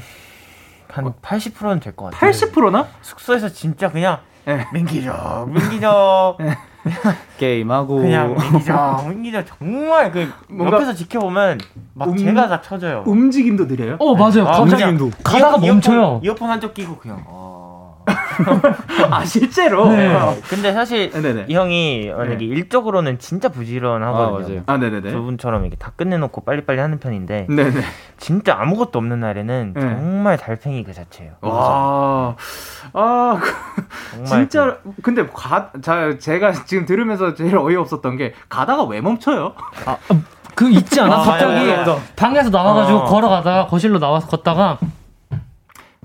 한 80%는 될 것 같아요. 80%나? 숙소에서 진짜 그냥 예. 민기적 민기적 *laughs* 게임하고. 그냥 민기적 민기적 정말 그 뭔가 옆에서 지켜보면 막 음- 제가 다 쳐져요. 움직임도 느려요? 어, 맞아요. 아, 갑자기 그냥 가다가 이어폰- 멈춰요. 이어폰 한쪽 끼고 그냥. 어. *laughs* 아, 실제로? 네. 어. 근데 사실 네네. 이 형이 만약에 일적으로는 진짜 부지런하거든요. 아, 맞아요. 아, 네네네. 저분처럼 이렇게 다 끝내놓고 빨리빨리 하는 편인데 네네. 진짜 아무것도 없는 날에는 네. 정말 달팽이 그 자체예요. 와, 아, 그- 진짜, 근데 가, 자, 제가 지금 들으면서 제일 어이없었던 게, 가다가 왜 멈춰요? 그 있지 않아? 아, 갑자기 맞아. 방에서 나와가지고 어. 걸어가다가 거실로 나와서 걷다가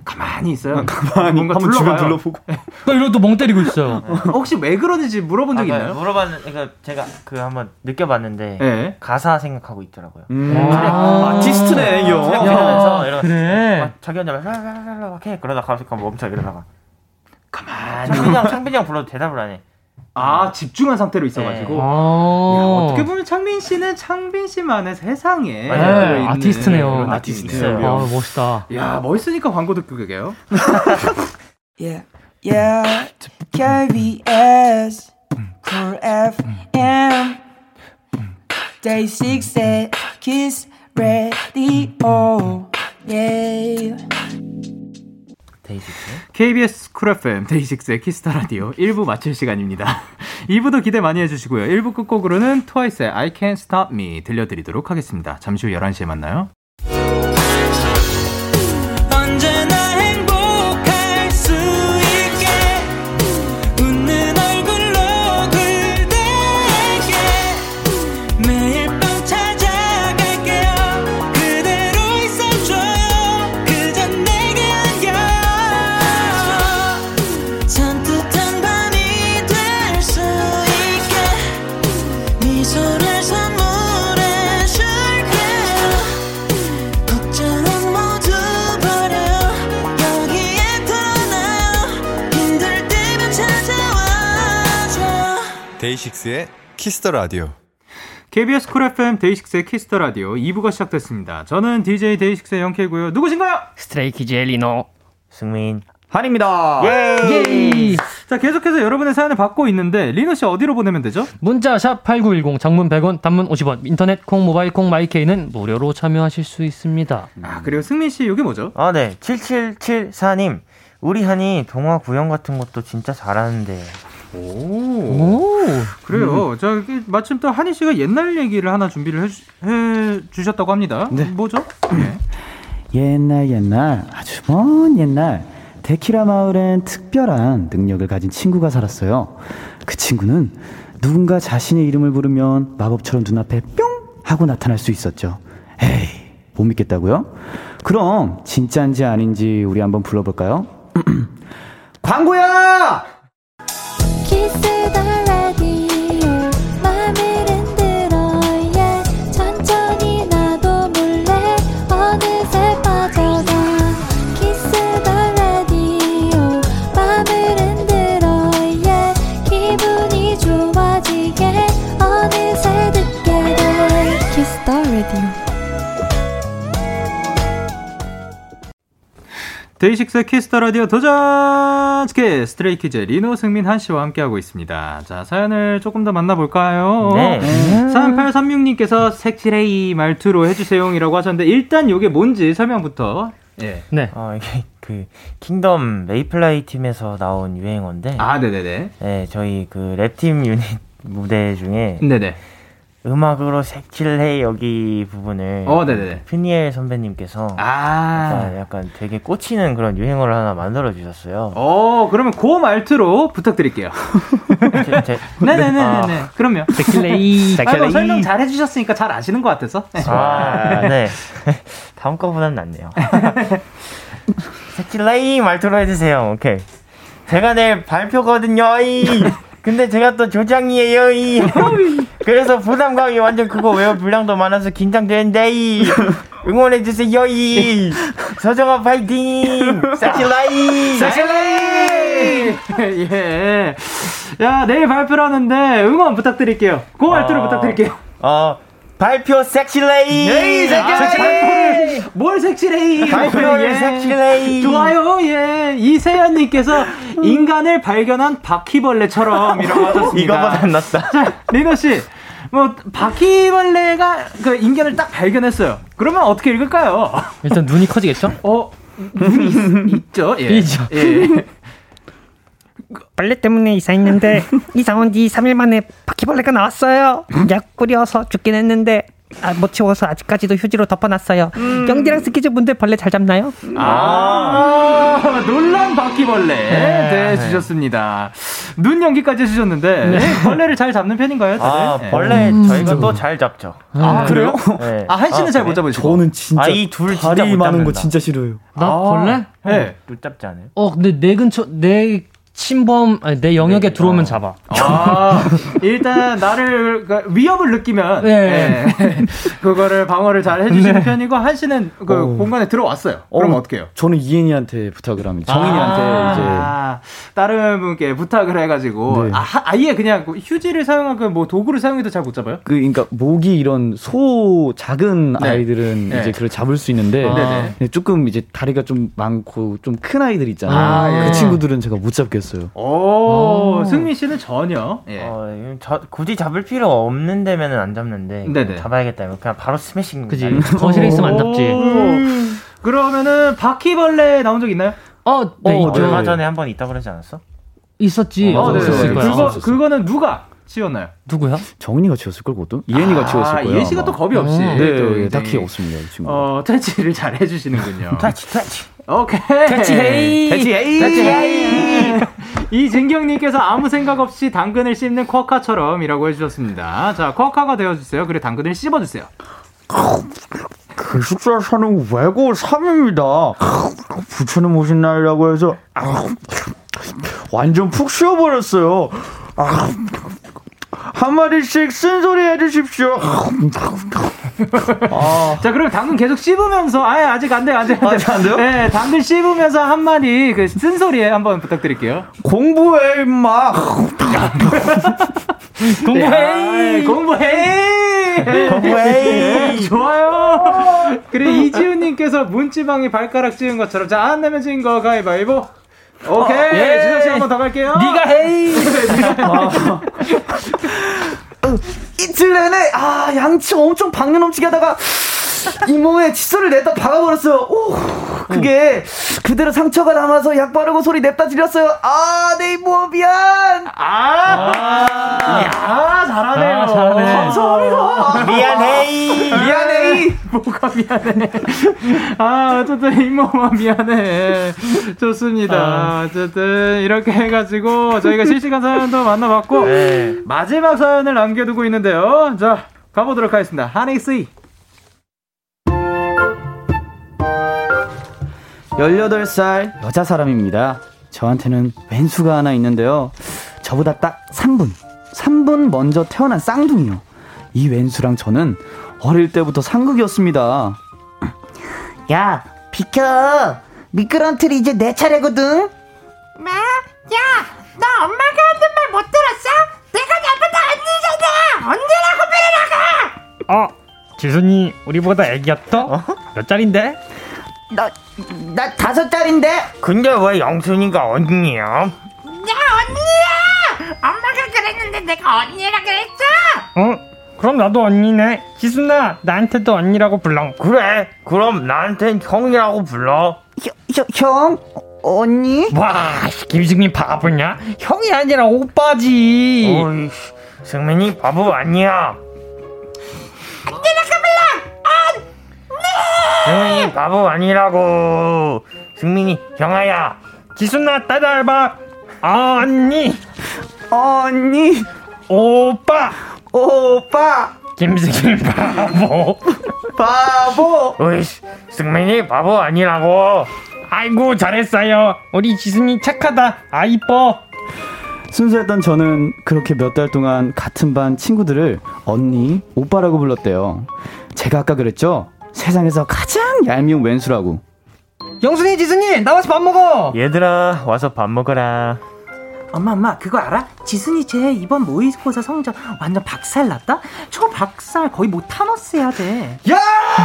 가만히 있어요. 가만히 뭔가 한번. 주변 둘러보고. 또 이러고 또 멍 때리고 있어요. 혹시 왜 그러는지 물어본 적 아, 있나요? 물어봤는 그러니까 제가 그 한번 느껴봤는데 네. 가사 생각하고 있더라고요. 음. 아. 아티스트네, 이 형. 야. 야, 이러면서 이러- 그래. 막 자기 혼자 막 해. 그러다 갑자기 멈춰 이러다가 가만히. 창빈이 형 창빈이 형 불러도 대답을 안 해. 아, 집중한 상태로 있어가지고. 네. 야, 어. 어떻게 보면 창민 씨는 창민 씨만의 세상에 네, 아티스트네요. 아티스트예요. 느낌이네요. 아, 멋있다. 야, 멋있으니까 광고 듣고 계게요. Yeah, yeah. KBS, Cool FM, Day 6 at Kiss Radio. Yeah. 데이식스. KBS 쿨 FM 데이식스의 키스 더 라디오 1부 마칠 시간입니다. *laughs* 2부도 기대 많이 해주시고요. 1부 끝곡으로는 트와이스의 I Can't Stop Me 들려드리도록 하겠습니다. 잠시 후 11시에 만나요. 데이식스의 키스 더 라디오. KBS 쿨 FM 데이식스의 키스 더 라디오 2부가 시작됐습니다. 저는 DJ 데이식스의 영케이고요. 누구신가요? 스트레이키즈 리노. 승민. 한입니다. yay. 자, 계속해서 여러분의 사연을 받고 있는데 리노 씨 어디로 보내면 되죠? 문자 샵 8910 장문 100원 단문 50원 인터넷 콩 모바일 콩 마이케이는 무료로 참여하실 수 있습니다. 아, 그리고 승민 씨 이게 뭐죠? 아, 네. 7774님. 우리 한이 동화 구연 같은 것도 진짜 잘하는데. 오. 오. 그래요. 자, 이게 마침 또 한희 씨가 옛날 얘기를 하나 준비를 해, 주, 해 주셨다고 합니다. 네. 뭐죠? 네. 옛날 옛날 아주 먼 옛날 데키라 마을엔 특별한 능력을 가진 친구가 살았어요. 그 친구는 누군가 자신의 이름을 부르면 마법처럼 눈앞에 뿅 하고 나타날 수 있었죠. 에이, 못 믿겠다고요? 그럼 진짜인지 아닌지 우리 한번 불러볼까요? *clears throat* 광고야! 데이식스의 키스 더 라디오 도전 스케 스트레이키즈 리노 승민 한 씨와 함께하고 있습니다. 자 사연을 조금 더 만나볼까요? 네. 3836님께서 색칠해 이 말투로 해주세요라고 하셨는데 일단 이게 뭔지 설명부터. 예. 네. 어, 이게 그 킹덤 메이플라이 팀에서 나온 유행어인데 아 네네네. 네, 저희 그 랩팀 유닛 무대 중에 네네. 음악으로 색칠 해 여기 부분을 어, 네네네. 프니엘 선배님께서 아. 약간, 약간 되게 꽂히는 그런 유행어를 하나 만들어 주셨어요. 어, 그러면 그 말투로 부탁드릴게요. 제- 제- 네네네네. *laughs* 아. 네 그럼요. 데킬레이. 아, 뭐 설명 잘 해주셨으니까 잘 아시는 것 같아서. 네. 아, 네. *laughs* 다음 거보단 낫네요. *laughs* 색칠레이 말투로 해주세요. 오케이. 제가 내일 발표거든요. 이. 근데 제가 또 조장이에요. 이. 그래서 부담감이 완전 크고 외울 분량도 많아서 긴장되는데 이. 응원해주세요. 이. 서정아 파이팅. 색칠레이. 섹시레이! 예. 야, 내일 발표하는데 응원 부탁드릴게요. 그 말투로 어. 부탁드릴게요. 어, 발표 섹칠레이. 에이, 섹시레이! 뭘 섹시레이! 발표를 예. 섹칠레이. 좋아요, 예. 이세연님께서 인간을 발견한 바퀴벌레처럼 이라고 하셨습니다. 이거보단 낫다. 자, 리노 씨. 뭐, 바퀴벌레가 그 인간을 딱 발견했어요. 그러면 어떻게 읽을까요? 일단 눈이 커지겠죠? 어, 눈이 있, 있죠? 예. *laughs* 있죠. 예. 벌레 때문에 이사했는데 이사 온 지 3일 만에 바퀴벌레가 나왔어요. 약 뿌려서 죽긴 했는데 아, 못 치워서 아직까지도 휴지로 덮어놨어요. 영디랑 스키즈 분들 벌레 잘 잡나요? 아, 놀란 바퀴벌레. 네, 주셨습니다. 눈 연기까지 해주셨는데, 벌레를 잘 잡는 편인가요? 다들? 아, 예. 벌레 저희가 또 잘 잡죠. 아, 그래요? 네. 아, 한 씨는 잘못 그래? 잡으시고. 저는 진짜 아, 이둘 진짜 다리 못 많은 거 잡는다. 진짜 싫어요. 나 아, 벌레? 네. 못 잡지 않아요? 어, 근데 내 근처, 내 침범, 아니, 내 영역에 들어오면 잡아. 아, 일단 나를 그러니까 위협을 느끼면 네. 예, *laughs* 그거를 방어를 잘 해주시는 네. 편이고 한 씨는 그 어. 공간에 들어왔어요. 그럼 어, 어, 떻게 해요? 저는 이엔이한테 부탁을 합니다. 정인이한테 아, 다른 분께 부탁을 해가지고 네. 아, 아예 그냥 그 휴지를 사용하고 뭐 도구를 사용해도 잘 못 잡아요? 이제 그 그러니까 모기 이런 소 작은 네. 아이들은 네. 이제 그걸 잡을 수 있는데. 근데 조금 이제 다리가 좀 많고 좀 큰 아이들 있잖아요. 아, 예. 그 친구들은 제가 못 잡겠어요. 오, 아. 승민 씨는 전혀. 예. 어, 저, 굳이 잡을 필요 없는 데면은 안 잡는데 네네. 잡아야겠다. 이거 그냥 바로 스매싱. 그지? *laughs* 거실에 있으면 안 잡지. 오. 그러면은 바퀴벌레 나온 적 있나요? 어, 네, 어. 얼마 네. 전에 한 번 있다 그러지 않았어? 있었지. 어, 아, 네, 네. 그거. 그거는 누가 치웠나요? 누구야? 정인이가 치웠을 걸 그것도 이엔이가 치웠을 거예요. 이엔 씨가 또. 겁이 없이. 어. 네, 또 네, 굉장히, 딱히 없습니다 이 친구. 어, 퇴치를 잘 해주시는군요. *laughs* 터치, 터치. 오케이. 퇴치 헤이. 퇴치 헤이. 퇴치 헤이. 이진경님께서 아무 생각 없이 당근을 씹는 쿼카처럼이라고 해주셨습니다. 자, 쿼카가 되어주세요. 그리고 당근을 씹어주세요. 그 숙소 사는 외고 3입니다. 부처는 오신 날이라고 해서 완전 푹 쉬어버렸어요. 한 마디씩 쓴소리 해주십시오. *laughs* 자, 그럼 당근 계속 씹으면서, 아 아직 안 돼요, 안 돼요. 아직 안 돼요? 네, 당근 씹으면서 한 마디 그 쓴소리에 한번 부탁드릴게요. 공부해 임마. 공부해! 공부해! 공부해! *laughs* 좋아요! 그래, 이지훈님께서 문지방에 발가락 찍은 것처럼, 자, 안 내면 진 거 가위바위보. 오케이! 예. 지성씨 한 번 더 갈게요. 네가 헤이. *laughs* 이틀 내내 아 양치 엄청 박력 넘치게 하다가 이모에 칫솔을 냈다 박아버렸어요. 오 그게 그대로 상처가 남아서 약 바르고 소리 냅다 지렸어요. 아 내 이모 미안. 아! 야, 잘하네요. 아, 잘하네. 감사합니다. 미안해. 미안해. 뭐가 미안해. *laughs* 아, 어쨌든 이모만 미안해. 좋습니다. 어쨌든 이렇게 해가지고 저희가 실시간 사연도 만나봤고 네. 마지막 사연을 남겨두고 있는데요. 자, 가보도록 하겠습니다. 하네이스이. 18살 여자 사람입니다. 저한테는 왼수가 하나 있는데요. 저보다 딱 3분, 3분 먼저 태어난 쌍둥이요. 이 왼수랑 저는 어릴 때부터 상극이었습니다. 야, 비켜. 미끄럼틀 이제 내 차례거든. 뭐? 야, 너 엄마가 하는 말 못 들었어? 내가 나보다 언니잖아! 언니라고 부르라고! 어, 지순이 우리보다 애기였어? 몇 살인데? 나, 나 다섯 살인데? 근데 왜 영순이가 언니야? 야, 언니야! 엄마가 그랬는데 내가 언니라 그랬어? 어? 그럼 나도 언니네. 기순아, 나한테도 언니라고 불러. 그래. 그럼 나한텐 형이라고 불러. 형, 형, 형? 언니? 와, 김승민 바보냐? 형이 아니라 오빠지. 어이, 승민이 바보 아니야. 네! 승민이 바보 아니라고. 승민이 형아야. 기순아 따라해봐. 아, 언니. 아, 언니. 오빠. 오빠, 김승민 바보. 바보. 으이씨, 승민이 바보 아니라고. 아이고 잘했어요. 우리 지순이 착하다. 아 이뻐. 순수했던 저는 그렇게 몇 달 동안 같은 반 친구들을 언니, 오빠라고 불렀대요. 제가 아까 그랬죠? 세상에서 가장 얄미운 왼수라고. 영순이 지순이 나와서 밥 먹어. 얘들아, 와서 밥 먹어라. 엄마 엄마 그거 알아? 지순이 쟤 이번 모의고사 성적 완전 박살 났다? 초 박살 거의 뭐 타노스 해야 돼. 야!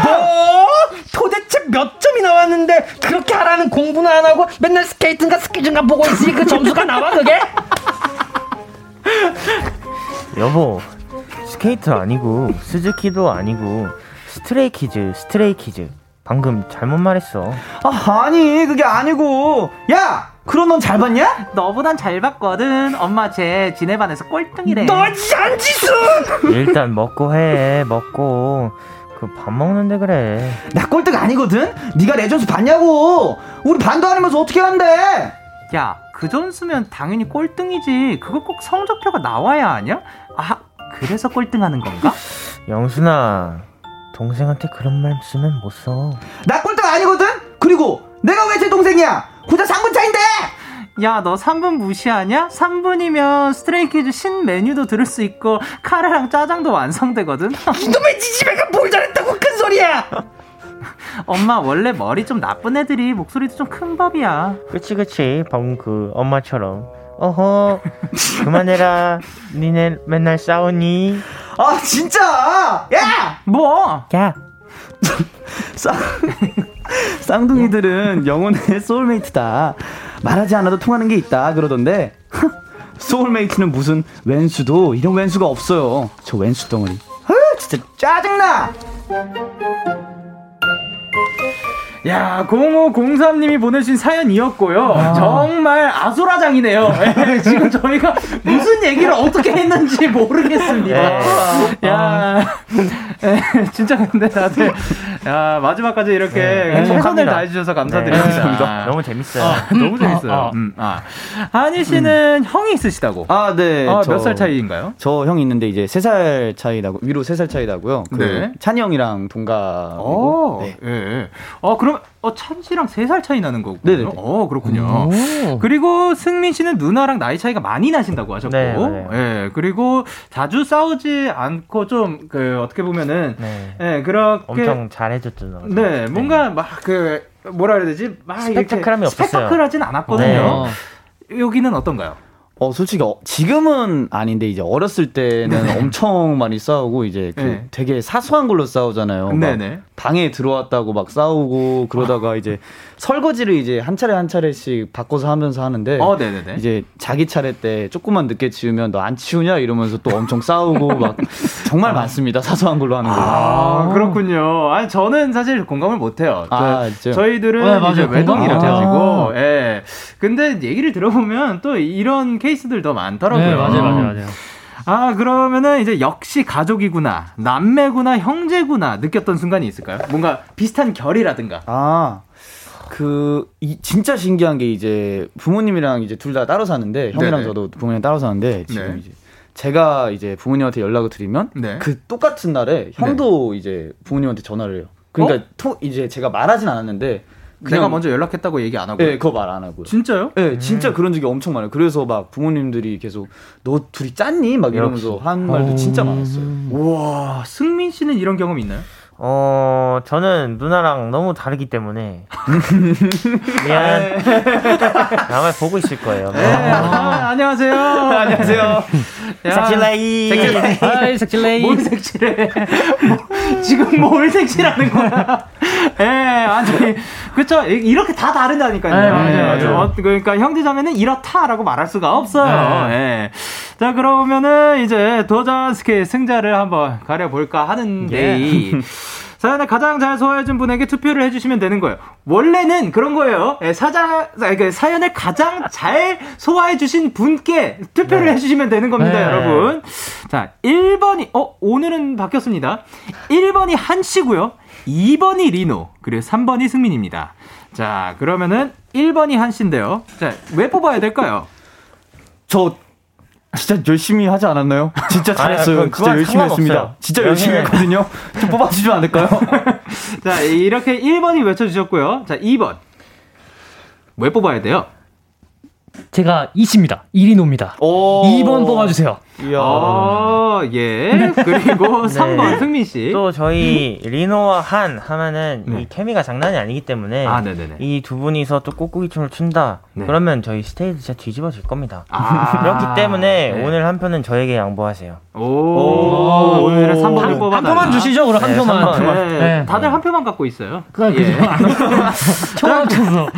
뭐? 도대체 몇 점이 나왔는데 그렇게 하라는 공부는 안 하고 맨날 스케이트인가 스키즈인가 보고 있으니 그 점수가 나와 그게? *laughs* 여보, 스케이트 아니고, 스즈키도 아니고, 스트레이키즈, 스트레이키즈. 방금 잘못 말했어. 아, 아니, 그게 아니고. 야! 그럼 넌 잘 봤냐? 너보단 잘 봤거든. 엄마 쟤 지네반에서 꼴등이래. 너 한지순! 일단 먹고 해, 먹고. 그 밥 먹는데 그래. 나 꼴등 아니거든? 네가 내 점수 봤냐고! 우리 반도 아니면서 어떻게 한대? 야, 그 점수면 당연히 꼴등이지. 그거 꼭 성적표가 나와야 하냐? 아, 그래서 꼴등하는 건가? *laughs* 영순아, 동생한테 그런 말 쓰면 못 써. 나 꼴등 아니거든? 그리고 내가 왜 쟤 동생이야? 고작 3분 차인데! 야, 너 3분 무시하냐? 3분이면 스트레이키즈 신 메뉴도 들을 수 있고 카레랑 짜장도 완성되거든. *laughs* 이놈의 지지배가 뭘 잘했다고 큰 소리야! 엄마 원래 머리 좀 나쁜 애들이 목소리도 좀 큰 법이야. 그치, 그치. 방금 그 엄마처럼. 어허, 그만해라. *laughs* 니네 맨날 싸우니? 아, 진짜! 야! 뭐? 야 *laughs* 쌍, *laughs* 쌍둥이들은 영혼의 *laughs* 소울메이트다. 말하지 않아도 통하는 게 있다. 그러던데. *laughs* 소울메이트는 무슨 왼수도 이런 왼수가 없어요. 저 왼수 덩어리. 아, 진짜 짜증나! 야, 0503님이 보내주신 사연이었고요. 정말 아소라장이네요. *laughs* 예, 지금 저희가 무슨 얘기를 어떻게 했는지 모르겠습니다. 야, 예, 진짜 근데 다들, 야, 마지막까지 이렇게 네, 최선을. 다해주셔서 네, 감사드립니다. 너무 재밌어요. 아, 너무 재밌어요. 음, 아. 한희 씨는 형이 있으시다고. 아, 네. 아, 저- 몇살 차이인가요? 저 형 있는데 이제 3살 차이 나고 위로 3살 차이 나고요. 그 네. 찬이 형이랑 동갑이고. 어, 네. 예, 예. 어, 그럼, 어, 찬 씨랑 3살 차이 나는 거군요. 네네네. 어, 그렇군요. 그리고 승민 씨는 누나랑 나이 차이가 많이 나신다고 하셨고. 네. 예, 그리고 자주 싸우지 않고 좀, 그, 어떻게 보면은, 네. 예, 그렇게. 엄청 잘해줬죠. 너. 네, 뭔가 막 그, 뭐라 그래야 되지? 막 스펙타클함이 없었어요. 스펙타클하진 않았거든요. 여기는 어떤가요? 어, 솔직히 어, 지금은 아닌데 이제 어렸을 때는 엄청 많이 싸우고 이제 그 네. 되게 사소한 걸로 싸우잖아요. 막 네네. 방에 들어왔다고 막 싸우고 그러다가 이제 설거지를 이제 한 차례 한 차례씩 바꿔서 하면서 하는데 어, 네네네. 이제 자기 차례 때 조금만 늦게 치우면 너 안 치우냐 이러면서 또 엄청 싸우고 *laughs* 막 정말 많습니다. 사소한 걸로 하는 거. 아, 그렇군요. 아니, 저는 사실 공감을 못 해요. 아, 저? 저희들은 네, 맞아요. 이제 외동이라 가지고, 예. 근데 얘기를 들어보면 또 이런 케이스 들 더 많더라고요. 네, 맞아요, 맞아요, 맞아요. 아, 그러면은 이제 역시 가족이구나, 남매구나, 형제구나 느꼈던 순간이 있을까요? 뭔가 비슷한 결이라든가. 아, 그, 이, 진짜 신기한 게 이제 부모님이랑 이제 둘 다 따로 사는데, 형이랑 네네. 저도 부모님 따로 사는데, 지금 네. 이제 제가 이제 부모님한테 연락을 드리면, 네. 그 똑같은 날에 형도 이제 부모님한테 전화를 해요. 그러니까 토, 이제 제가 말하진 않았는데, 내가 먼저 연락했다고 얘기 안 하고. 네, 그거 말 안 하고요. 진짜요? 네, 진짜 그런 적이 엄청 많아요. 그래서 막 부모님들이 계속 너 둘이 짰니? 막 이러면서 한 말도 진짜 많았어요. 우와, 승민 씨는 이런 경험 있나요? 어, 저는 누나랑 너무 다르기 때문에. *laughs* 미안. 아마 보고 있을 거예요. 네. 아, 안녕하세요. 안녕하세요. 삭질레이. 아이, 색칠레이. 뭘 색칠해? *laughs* 뭐, 지금 뭘 색칠하는 거야? 예, 아니, 그쵸. 이- 이렇게 다 다르다니까요. 네, 맞아요, 맞아요. 어, 그러니까 형제자매는 이렇다라고 말할 수가 없어요. 예. 자, 그러면은 이제 도전 스케 승자를 한번 가려볼까 하는데. *laughs* 사연을 가장 잘 소화해준 분에게 투표를 해주시면 되는 거예요. 원래는 그런 거예요. 예, 사자, 아, 그 사연을 가장 잘 소화해주신 분께 투표를 해주시면 되는 겁니다, 네. 여러분. 자, 1번이, 어, 오늘은 바뀌었습니다. 1번이 한씨고요. 2번이 리노, 그리고 3번이 승민입니다. 자, 그러면은 1번이 한씨인데요. 자, 왜 뽑아야 될까요? 저 진짜 열심히 하지 않았나요? 진짜 잘했어요. 아니, 진짜 열심히. 했습니다. 진짜 열심히 여기는- 했거든요. 좀 뽑아주시면 안 될까요? *laughs* 자, 이렇게 1번이 외쳐주셨고요. 자, 2번. 왜 뽑아야 돼요? 제가 이씨입니다. 이리노입니다. 오. 2번 뽑아주세요. 이야. 어, 예. *laughs* 그리고 3번 승민 씨. 또 저희 리노와 한 하면은 네. 이 케미가 장난이 아니기 때문에 아, 네네네. 이두 분이서 또 꼬꾸기 춤을 춘다. 네. 그러면 저희 스테이지 진짜 뒤집어질 겁니다. 아. *laughs* 그렇기 때문에 네. 오늘 한 표는 저에게 양보하세요. 오, 오늘은 3번을 한, 뽑아 한 표만 주시죠, 그럼 한 네, 표만. 한 번. 네, 네. 다들 한 표만 갖고 있어요. 그, 예. *laughs* 총 합쳐서.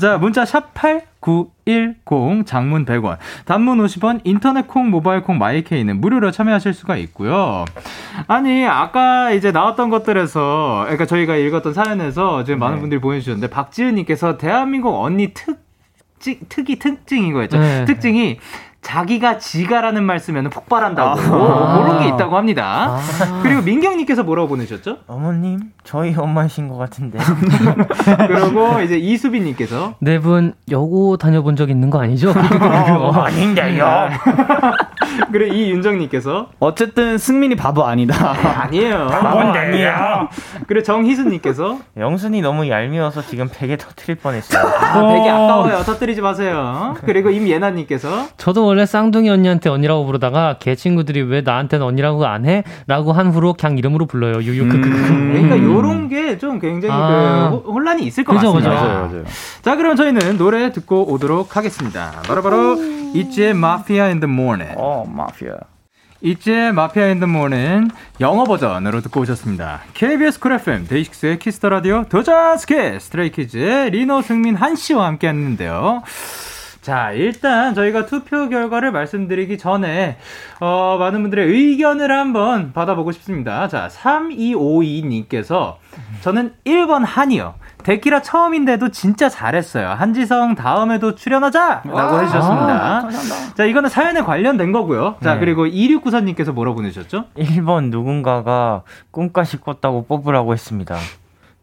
자, 문자 샵 8910 장문 100원. 단문 50원 인터넷 콩 모바일 콩 마이케이는 무료로 참여하실 수가 있고요. 아니, 아까 이제 나왔던 것들에서 그러니까 저희가 읽었던 사연에서 지금 많은 분들이 보내 주셨는데 박지은 님께서 대한민국 언니 특징 특이 특징인 거였죠. 네. 특징이 자기가 지가라는 말 쓰면 폭발한다고 아. 그런 게 있다고 합니다. 그리고 민경님께서 뭐라고 보내셨죠? 어머님, 저희 엄마신 것 같은데. *laughs* 그리고 이제 이수빈님께서 네 분 여고 다녀본 적 있는 거 아니죠? *laughs* 그거 아닌데요. *laughs* 그리고 이윤정님께서 어쨌든 승민이 바보 아니다. 아니에요. 뭔데요? 그리고 정희수님께서 영순이 너무 얄미워서 지금 베개 터트릴 뻔했어요. 아, 되게 아까워요. 터뜨리지 마세요. 그리고 임예나님께서 저도 원래 쌍둥이 언니한테 언니라고 부르다가 걔 친구들이 왜 나한테는 언니라고 안 해? 라고 한 후로 그냥 이름으로 불러요. 유유크크크. 그러니까 요런 게 좀 굉장히 아. 그 호- 혼란이 있을 것 그죠, 같습니다. 맞아요, 맞아요. 자, 그럼 저희는 노래 듣고 오도록 하겠습니다. 바로바로 있지의 Mafia in the Morning. 어, 마피아. 있지의 Mafia in the Morning 영어 버전으로 듣고 오셨습니다. KBS 쿨 FM 데이식스의 키스 더 라디오 도전 스케 스트레이키즈의 리노 승민 한 씨와 함께 했는데요. 자, 일단 저희가 투표 결과를 말씀드리기 전에 어, 많은 분들의 의견을 한번 받아보고 싶습니다. 자, 3252님께서 저는 1번 한이요. 데키라 처음인데도 진짜 잘했어요. 한지성 다음에도 출연하자! 라고 해주셨습니다. 자, 이거는 사연에 관련된 거고요. 자, 네. 그리고 2694님께서 뭐라고 보내셨죠? 1번 누군가가 꿈까지 꿨다고 뽑으라고 했습니다.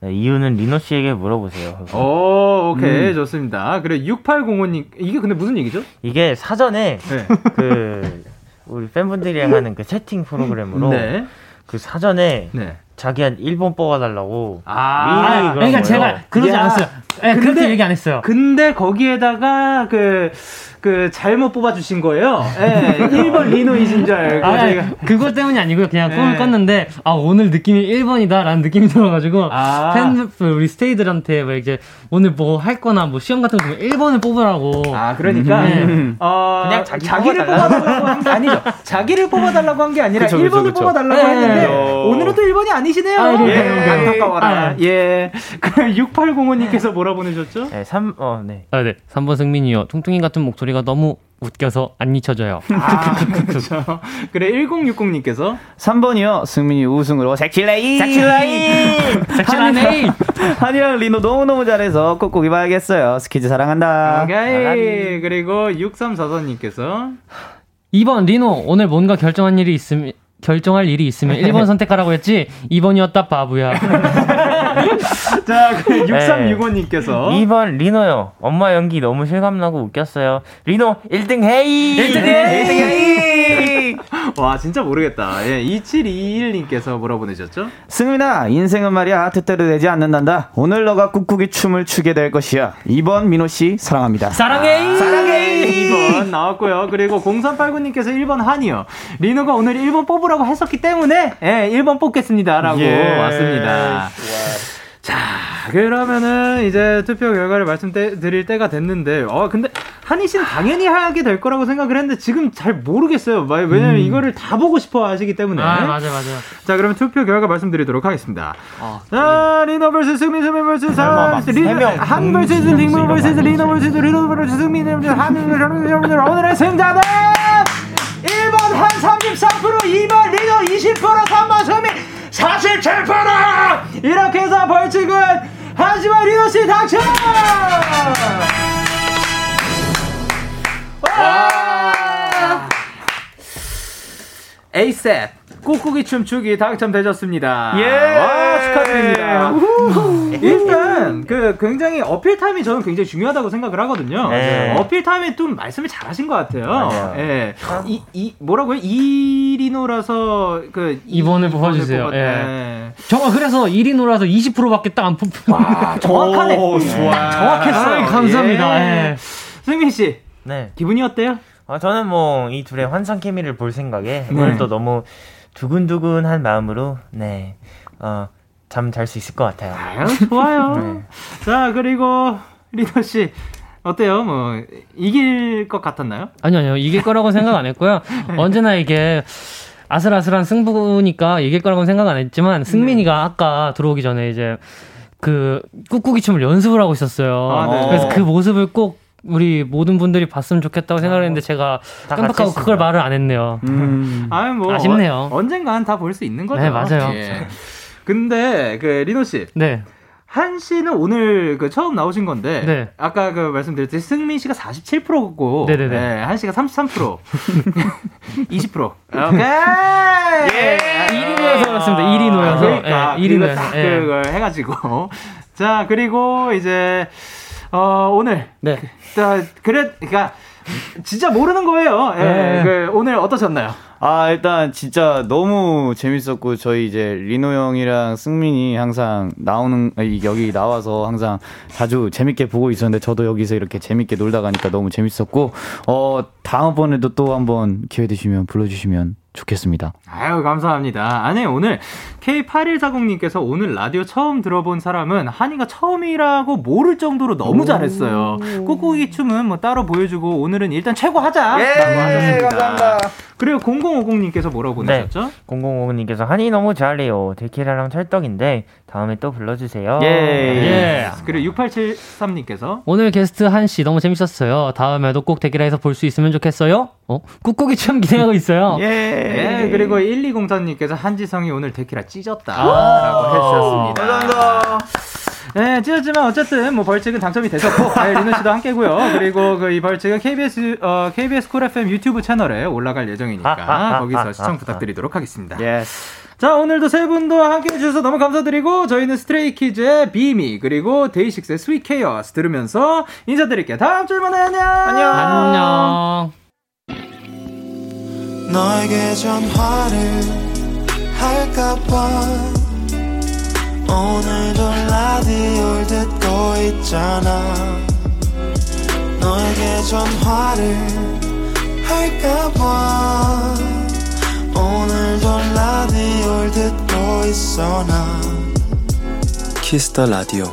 네, 이유는 리노 씨에게 물어보세요. 오, 어, 오케이. 좋습니다. 그리고 6805님, 이게 근데 무슨 얘기죠? 이게 사전에 네. *laughs* 그 우리 팬분들이랑 하는 그 채팅 프로그램으로 네. 그 사전에 네. 자기 한 1번 뽑아달라고 아, 그러니까 거예요. 제가 그러지 야, 않았어요. 네, 근데- 그렇게 얘기 안 했어요. 근데 거기에다가 그, 그 잘못 뽑아주신 거예요. 예, 1번 리노이신 줄 알고. 아, 저희가. 그것 때문이 아니고요. 그냥 꿈을 네. 꿨는데 아 오늘 느낌이 1번이다라는 느낌이 들어가지고 아. 팬들 우리 스테이들한테 뭐 이제 오늘 뭐 할 거나 뭐 시험 같은 거 보면 1번을 뽑으라고 아, 그러니까, 음. 어, 그냥 자기 자기 를 뽑아달라고. 한 게 아니죠. 자기를 뽑아달라고 한 게 아니라 그쵸, 1번을 그쵸, 그쵸. 뽑아달라고 네. 했는데, 어. 오늘은 또 1번이 아니시네요. 아, 네, 예, 네, 네. 안타까워라. 아, 예. *laughs* 그럼 6805님께서 뭐라 보내셨죠? 네, 3, 어, 네. 아, 네. 3번 승민이요. 퉁퉁이 같은 목소리가 너무 웃겨서 안 잊혀져요. 아, *laughs* 그렇죠. 그래, 1060님께서 3번이요. 승민이 우승으로 섹시레이. 섹시라인! 섹시하네. *laughs* 한이랑 리노 너무너무 잘해서 꼭꼭 입어야겠어요. 스키즈 사랑한다. 오케이. 그리고 6344님께서 2번 리노 오늘 뭔가 결정한 일이 있으면 결정할 일이 있으면 *laughs* 1번 선택하라고 했지 2번이었다 바보야. *laughs* 자, 그 6365님께서 2번 리노요. 엄마 연기 너무 실감나고 웃겼어요. 리노 1등 hey! 1등 hey! 와, 진짜 모르겠다. 예, 2721님께서 뭐라 보내셨죠? 승민아, 인생은 말이야 뜻대로 되지 않는단다. 오늘 너가 꾹꾹이 춤을 추게 될 것이야. 2번 민호 씨 사랑합니다. 사랑해. 사랑해! 2번 나왔고요. 그리고 0389님께서 1번 한이요. 리노가 오늘 1번 뽑으라고 했었기 때문에, 예, 1번 뽑겠습니다. 라고 예. 왔습니다. 자, 그러면은 이제 투표 결과를 말씀드릴 때가 됐는데, 어, 근데 한희 씨는 당연히 하게 될 거라고 생각을 했는데 지금 잘 모르겠어요. 왜- 왜냐면 이거를 다 보고 싶어 하시기 때문에. 아 맞아 맞아. 자, 그러면 투표 결과 말씀드리도록 하겠습니다. 자, 리노 vs 승민, 승민 vs 명. 한 vs 빅문 vs 리노 vs 리노 vs 승민, vs 한, 여러분들 오늘의 승자는 1번 한 33%, 2번 리노 20%, 3번 승민 47%! 이렇게 해서 벌칙은 하지만 리노 씨 당첨! 와! 에이셋 꾹꾹이 춤추기 당첨되셨습니다. 예! 와, 축하드립니다. 우후. 일단 그 굉장히 어필 타임이 저는 굉장히 중요하다고 생각을 하거든요. 네. 어필 타임에 좀 말씀을 잘하신 것 같아요. 예. 이, 이 뭐라고요? 이리노라서 그 이번에 이- 뽑아주세요. 뽑았- 예. 예. 정말 그래서 1위 놀아서 20%밖에 딱 안 뽑힌. 와, 정확하네. 오, 좋아. 정확했어요. 아이, 감사합니다. 예. 승민 씨 네. 기분이 어때요? 어, 저는 뭐 이 둘의 환상 케미를 볼 생각에 네. 오늘 또 너무 두근두근한 마음으로 네. 어, 잠 잘 수 있을 것 같아요. 아유, 좋아요. *laughs* 네. 자, 그리고 리더 씨 어때요? 뭐 이길 것 같았나요? 아니요, 아니요. 이길 거라고 생각 안 했고요. *laughs* 언제나 이게 아슬아슬한 승부니까 이길 거라고 생각 안 했지만 승민이가 아까 들어오기 전에 이제 그 꾹꾹이 춤을 연습을 하고 있었어요. 아, 네. 그래서 그 모습을 꼭 우리 모든 분들이 봤으면 좋겠다고 생각을 했는데 제가 다 깜빡하고 그걸. 말을 안 했네요. 음. 아유, 뭐 아쉽네요. 어, 언젠간 다 볼 수 있는 거죠. 네, 맞아요. 예. 근데 그 리노 씨, 네. 한 씨는 오늘 그 처음 나오신 건데 네. 아까 그 말씀드렸듯이 승민 씨가 47%고 네네네. 한 씨가 33%. 20%. *laughs* 오케이. 예. 1위 놓여서 그렇습니다. 1위 놓여서. 그러니까 예, 1위 그거 놓여서. 딱 예. 그걸 해가지고 자 그리고 이제 어 오늘 네. 자 그래 그러니까 진짜 모르는 거예요. 예, 네. 그 오늘 어떠셨나요? 아, 일단 진짜 너무 재밌었고, 저희 이제 리노 형이랑 승민이 항상 나오는, 아니, 여기 나와서 항상 자주 재밌게 보고 있었는데, 저도 여기서 이렇게 재밌게 놀다 가니까 너무 재밌었고, 어, 다음번에도 또 한번 기회 되시면 불러주시면 좋겠습니다. 아유 감사합니다. 아니 오늘 K8140님께서 오늘 라디오 처음 들어본 사람은 한이가 처음이라고 모를 정도로 너무 잘했어요. 꾹꾹이 춤은 뭐 따로 보여주고 오늘은 일단 최고 하자. 예. 감사합니다. 그리고 0050님께서 뭐라고 네. 보내셨죠? 0050님께서 한이 너무 잘해요. 데키라랑 찰떡인데 다음에 또 불러주세요. 예. 예. 그리고 6873님께서 오늘 게스트 한 씨 너무 재밌었어요. 다음에도 꼭 대기라에서 볼 수 있으면 좋겠어요. 어? 꾹꾹이 춤 기대하고 있어요. 예, 그리고 1204님께서 한지성이 오늘 데키라 찢었다. 아. 라고 해주셨습니다. 감사합니다. 네, 찢었지만 어쨌든 뭐 벌칙은 당첨이 되셨고, 네, 리노 씨도 함께고요. 그리고 그 이 벌칙은 KBS 어, KBS 쿨 FM 유튜브 채널에 올라갈 예정이니까 거기서 시청 부탁드리도록 하겠습니다. yes. 자, 오늘도 세 분도 함께 해주셔서 너무 감사드리고, 저희는 스트레이키즈의 B Me, 그리고 데이식스의 Sweet Chaos 들으면서 인사드릴게요. 다음 주에 만나요. 안녕! 안녕. 너에 있어 나. 키스터 라디오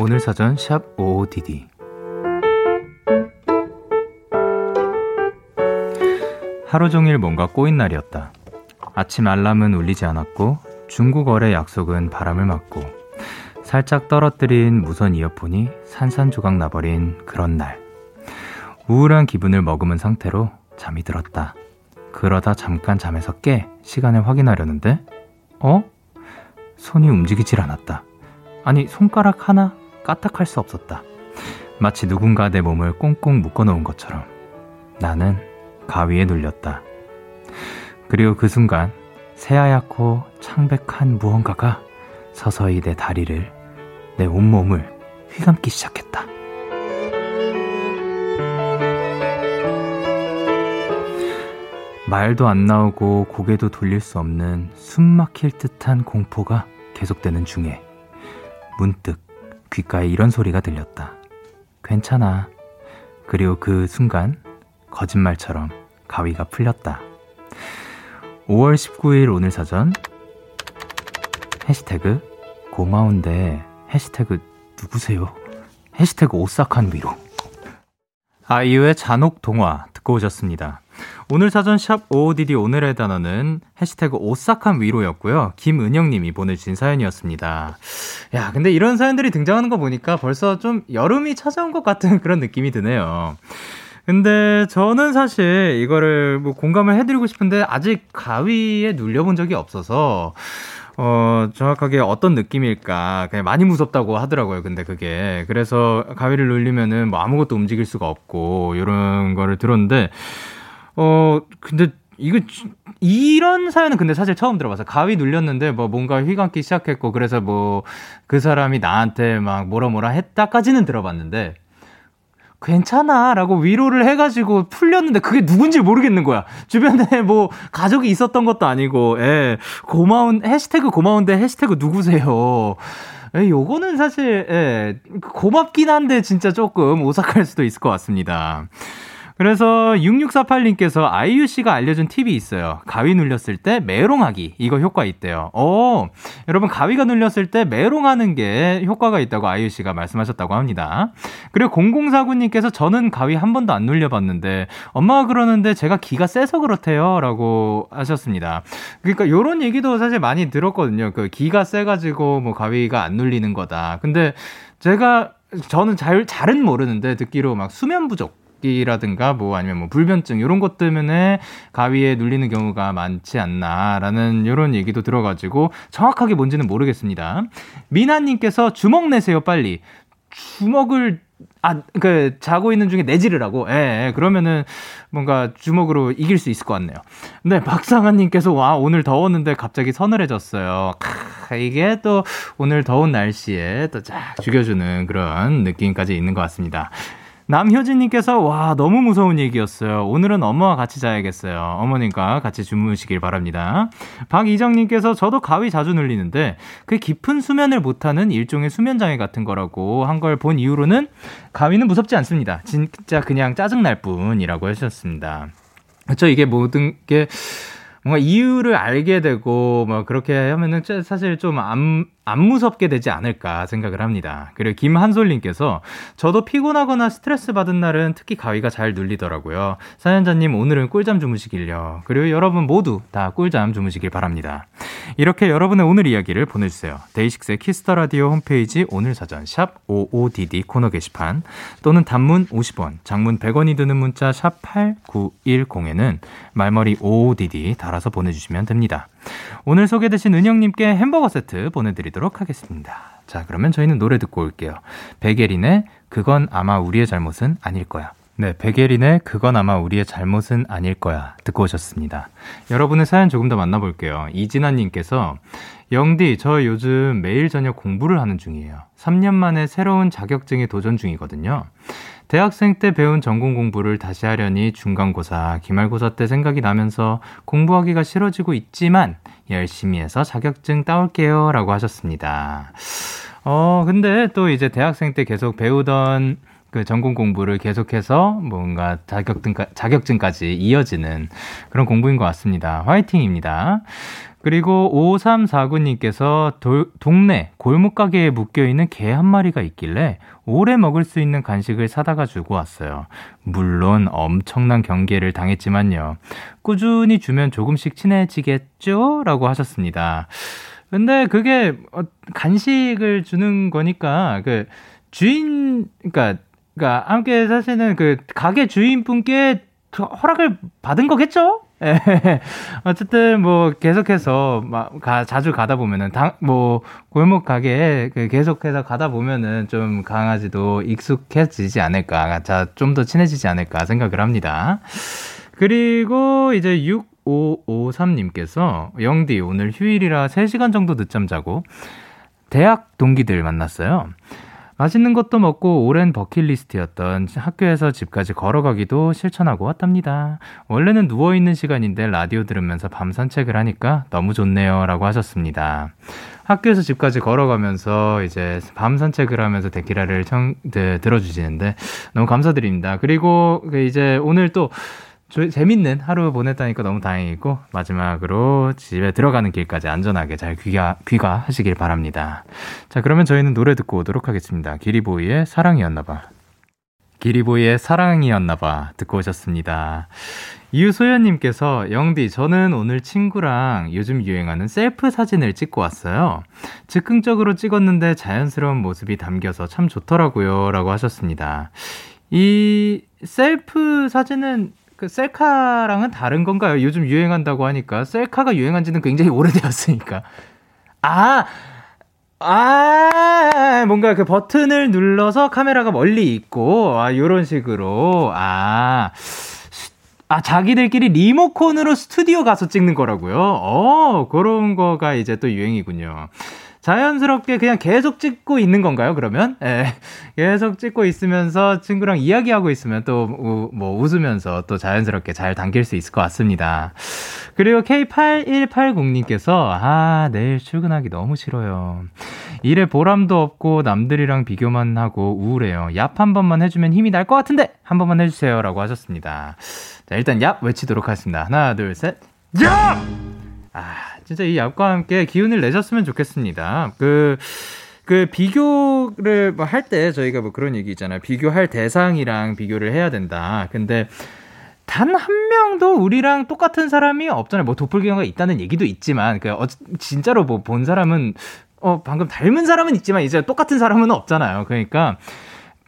오늘 사전 샵 OODD 하루 종일 뭔가 꼬인 날이었다. 아침 알람은 울리지 않았고 중국어의 약속은 바람을 맞고 살짝 떨어뜨린 무선 이어폰이 산산조각 나버린 그런 날. 우울한 기분을 머금은 상태로 잠이 들었다. 그러다 잠깐 잠에서 깨 시간을 확인하려는데 어? 손이 움직이질 않았다. 아니 손가락 하나 까딱할 수 없었다. 마치 누군가 내 몸을 꽁꽁 묶어놓은 것처럼 나는 가위에 눌렸다. 그리고 그 순간 새하얗고 창백한 무언가가 서서히 내 다리를 내 온몸을 휘감기 시작했다. 말도 안 나오고 고개도 돌릴 수 없는 숨 막힐 듯한 공포가 계속되는 중에 문득 귓가에 이런 소리가 들렸다. 괜찮아. 그리고 그 순간 거짓말처럼 가위가 풀렸다. 5월 19일 오늘 사전 해시태그 고마운데 해시태그 누구세요? 해시태그 오싹한 위로 아이유의 잔혹 동화 듣고 오셨습니다. 오늘 사전 샵 OODD 오늘의 단어는 해시태그 오싹한 위로였고요. 김은영님이 보내주신 사연이었습니다. 야, 근데 이런 사연들이 등장하는 거 보니까 벌써 좀 여름이 찾아온 것 같은 그런 느낌이 드네요. 근데 저는 사실 이거를 뭐 공감을 해드리고 싶은데 아직 가위에 눌려본 적이 없어서 어, 정확하게 어떤 느낌일까. 그냥 많이 무섭다고 하더라고요. 근데 그게. 그래서 가위를 눌리면은 뭐 아무것도 움직일 수가 없고, 요런 거를 들었는데, 어, 근데 이거 지- 이런 사연은 근데 사실 처음 들어봐서 가위 눌렸는데 뭐 뭔가 휘감기 시작했고 그래서 뭐 그 사람이 나한테 막 뭐라 뭐라 했다까지는 들어봤는데 괜찮아 라고 위로를 해가지고 풀렸는데 그게 누군지 모르겠는 거야. 주변에 *laughs* 뭐 가족이 있었던 것도 아니고, 예 고마운 해시태그 고마운데 해시태그 누구세요? 예, 요거는 사실 예 고맙긴 한데 진짜 조금 오싹할 수도 있을 것 같습니다. 그래서 6648님께서 아이유 씨가 알려준 팁이 있어요. 가위 눌렸을 때 메롱하기. 이거 효과 있대요. 어, 여러분 가위가 눌렸을 때 메롱하는 게 효과가 있다고 아이유 씨가 말씀하셨다고 합니다. 그리고 0049님께서 저는 가위 한 번도 안 눌려봤는데 엄마가 그러는데 제가 기가 세서 그렇대요. 라고 하셨습니다. 그러니까 요런 얘기도 사실 많이 들었거든요. 그 기가 세가지고 뭐 가위가 안 눌리는 거다. 근데 제가 저는 잘 잘은 모르는데 듣기로 막 수면 부족 이라든가 뭐 아니면 뭐 불면증 이런 것 때문에 가위에 눌리는 경우가 많지 않나라는 이런 얘기도 들어가지고 정확하게 뭔지는 모르겠습니다. 미나님께서 주먹 내세요 빨리 주먹을 아 그 자고 있는 중에 내지를 하고 예, 예 그러면은 뭔가 주먹으로 이길 수 있을 것 같네요. 근데 박상아님께서 와 오늘 더웠는데 갑자기 서늘해졌어요. 크, 이게 또 오늘 더운 날씨에 또 쫙 죽여주는 그런 느낌까지 있는 것 같습니다. 남효진님께서 와 너무 무서운 얘기였어요. 오늘은 엄마와 같이 자야겠어요. 어머님과 같이 주무시길 바랍니다. 박이정님께서 저도 가위 자주 눌리는데 그 깊은 수면을 못하는 일종의 수면 장애 같은 거라고 한 걸 본 이후로는 가위는 무섭지 않습니다. 진짜 그냥 짜증 날 뿐이라고 하셨습니다. 그렇죠 이게 모든 게 뭔가 이유를 알게 되고 뭐 그렇게 하면은 짜- 사실 좀 안 안 무섭게 되지 않을까 생각을 합니다. 그리고 김한솔님께서 저도 피곤하거나 스트레스 받은 날은 특히 가위가 잘 눌리더라고요. 사연자님 오늘은 꿀잠 주무시길요. 그리고 여러분 모두 다 꿀잠 주무시길 바랍니다. 이렇게 여러분의 오늘 이야기를 보내주세요. DAY6의 Kiss the Radio 홈페이지 오늘 사전 샵 55DD 코너 게시판 또는 단문 50원, 장문 100원이 드는 문자 샵 8910에는 말머리 55DD 달아서 보내주시면 됩니다. 오늘 소개되신 은영님께 햄버거 세트 보내드리도록 하겠습니다. 자, 그러면 저희는 노래 듣고 올게요. 베게린의 그건 아마 우리의 잘못은 아닐 거야. 네, 베게린의 그건 아마 우리의 잘못은 아닐 거야. 듣고 오셨습니다. 여러분의 사연 조금 더 만나볼게요. 이진아님께서 영디, 저 요즘 매일 저녁 공부를 하는 중이에요. 3년 만에 새로운 자격증에 도전 중이거든요. 대학생 때 배운 전공 공부를 다시 하려니 중간고사, 기말고사 때 생각이 나면서 공부하기가 싫어지고 있지만 열심히 해서 자격증 따올게요. 라고 하셨습니다. 어, 근데 또 이제 대학생 때 계속 배우던 그 전공 공부를 계속해서 뭔가 자격증, 자격증까지 이어지는 그런 공부인 것 같습니다. 화이팅입니다. 그리고 5349님께서 도, 동네 골목가게에 묶여있는 개 한 마리가 있길래 오래 먹을 수 있는 간식을 사다가 주고 왔어요. 물론 엄청난 경계를 당했지만요. 꾸준히 주면 조금씩 친해지겠죠? 라고 하셨습니다. 근데 그게 어, 간식을 주는 거니까 그 주인 그러니까 그러니까 함께 사시는 그 가게 주인분께 그 허락을 받은 거겠죠? 예. *laughs* 어쨌든 뭐 계속해서 막 가, 자주 가다 보면은 당, 뭐 골목 가게에 그 계속해서 가다 보면은 좀 강아지도 익숙해지지 않을까, 자좀더 친해지지 않을까 생각을 합니다. 그리고 이제 6553님께서 영디 오늘 휴일이라 3시간 정도 늦잠 자고 대학 동기들 만났어요. 맛있는 것도 먹고 오랜 버킷리스트였던 학교에서 집까지 걸어가기도 실천하고 왔답니다. 원래는 누워있는 시간인데 라디오 들으면서 밤 산책을 하니까 너무 좋네요. 라고 하셨습니다. 학교에서 집까지 걸어가면서 이제 밤 산책을 하면서 데키라를 청, 네, 들어주시는데 너무 감사드립니다. 그리고 그 이제 오늘 또 조- 재밌는 하루 보냈다니까 너무 다행이고 마지막으로 집에 들어가는 길까지 안전하게 잘 귀가, 귀가하시길 바랍니다. 자 그러면 저희는 노래 듣고 오도록 하겠습니다. 기리보이의 사랑이었나봐. 기리보이의 사랑이었나봐 듣고 오셨습니다. 이유소연님께서 영디 저는 오늘 친구랑 요즘 유행하는 셀프 사진을 찍고 왔어요. 즉흥적으로 찍었는데 자연스러운 모습이 담겨서 참 좋더라고요 라고 하셨습니다. 이 셀프 사진은 그 셀카랑은 다른 건가요? 요즘 유행한다고 하니까 셀카가 유행한 지는 굉장히 오래되었으니까 아, 아, 뭔가 그 버튼을 눌러서 카메라가 멀리 있고, 아, 요런 식으로. 아, 아, 자기들끼리 리모컨으로 스튜디오 가서 찍는 거라고요? 어, 그런 거가 이제 또 유행이군요. 자연스럽게 그냥 계속 찍고 있는 건가요, 그러면? 예. *laughs* 계속 찍고 있으면서 친구랑 이야기하고 있으면 또, 뭐, 웃으면서 또 자연스럽게 잘 당길 수 있을 것 같습니다. 그리고 K8180님께서, 아, 내일 출근하기 너무 싫어요. 일에 보람도 없고 남들이랑 비교만 하고 우울해요. 얍 한 번만 해주면 힘이 날 것 같은데, 한 번만 해주세요. 라고 하셨습니다. 자, 일단 얍 외치도록 하겠습니다. 하나, 둘, 셋. 얍! 아, 진짜 이 얍과 함께 기운을 내셨으면 좋겠습니다. 그, 그 비교를 뭐 할 때 저희가 뭐 그런 얘기 있잖아요. 비교할 대상이랑 비교를 해야 된다. 근데 단 한 명도 우리랑 똑같은 사람이 없잖아요. 뭐 도플갱어가 있다는 얘기도 있지만 그 어, 진짜로 뭐 본 사람은 어 방금 닮은 사람은 있지만 이제 똑같은 사람은 없잖아요. 그러니까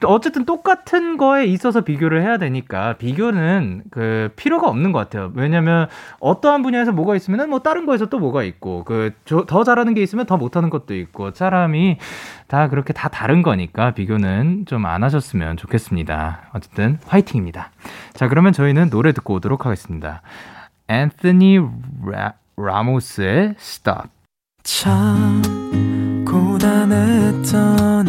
어쨌든 똑같은 거에 있어서 비교를 해야 되니까 비교는 그 필요가 없는 것 같아요. 왜냐면 어떠한 분야에서 뭐가 있으면은 뭐 다른 거에서 또 뭐가 있고 그 더 잘하는 게 있으면 더 못하는 것도 있고 사람이 다 그렇게 다 다른 거니까 비교는 좀 안 하셨으면 좋겠습니다. 어쨌든 화이팅입니다. 자 그러면 저희는 노래 듣고 오도록 하겠습니다. 앤서니 라, 라모스의 Stop. 참 고단했던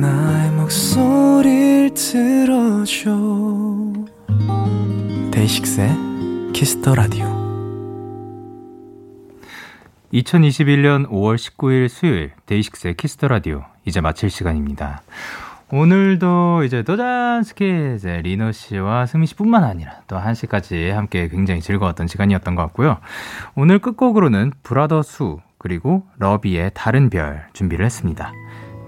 나의 목소리를 들어줘 DAY6의 Kiss the Radio 2021년 5월 19일 수요일 DAY6의 Kiss the Radio 이제 마칠 시간입니다. 오늘도 이제 도전 스키즈 리노 씨와 승민 씨뿐만 아니라 또 한 씨까지 함께 굉장히 즐거웠던 시간이었던 것 같고요. 오늘 끝곡으로는 브라더 수 그리고 러비의 다른 별 준비를 했습니다.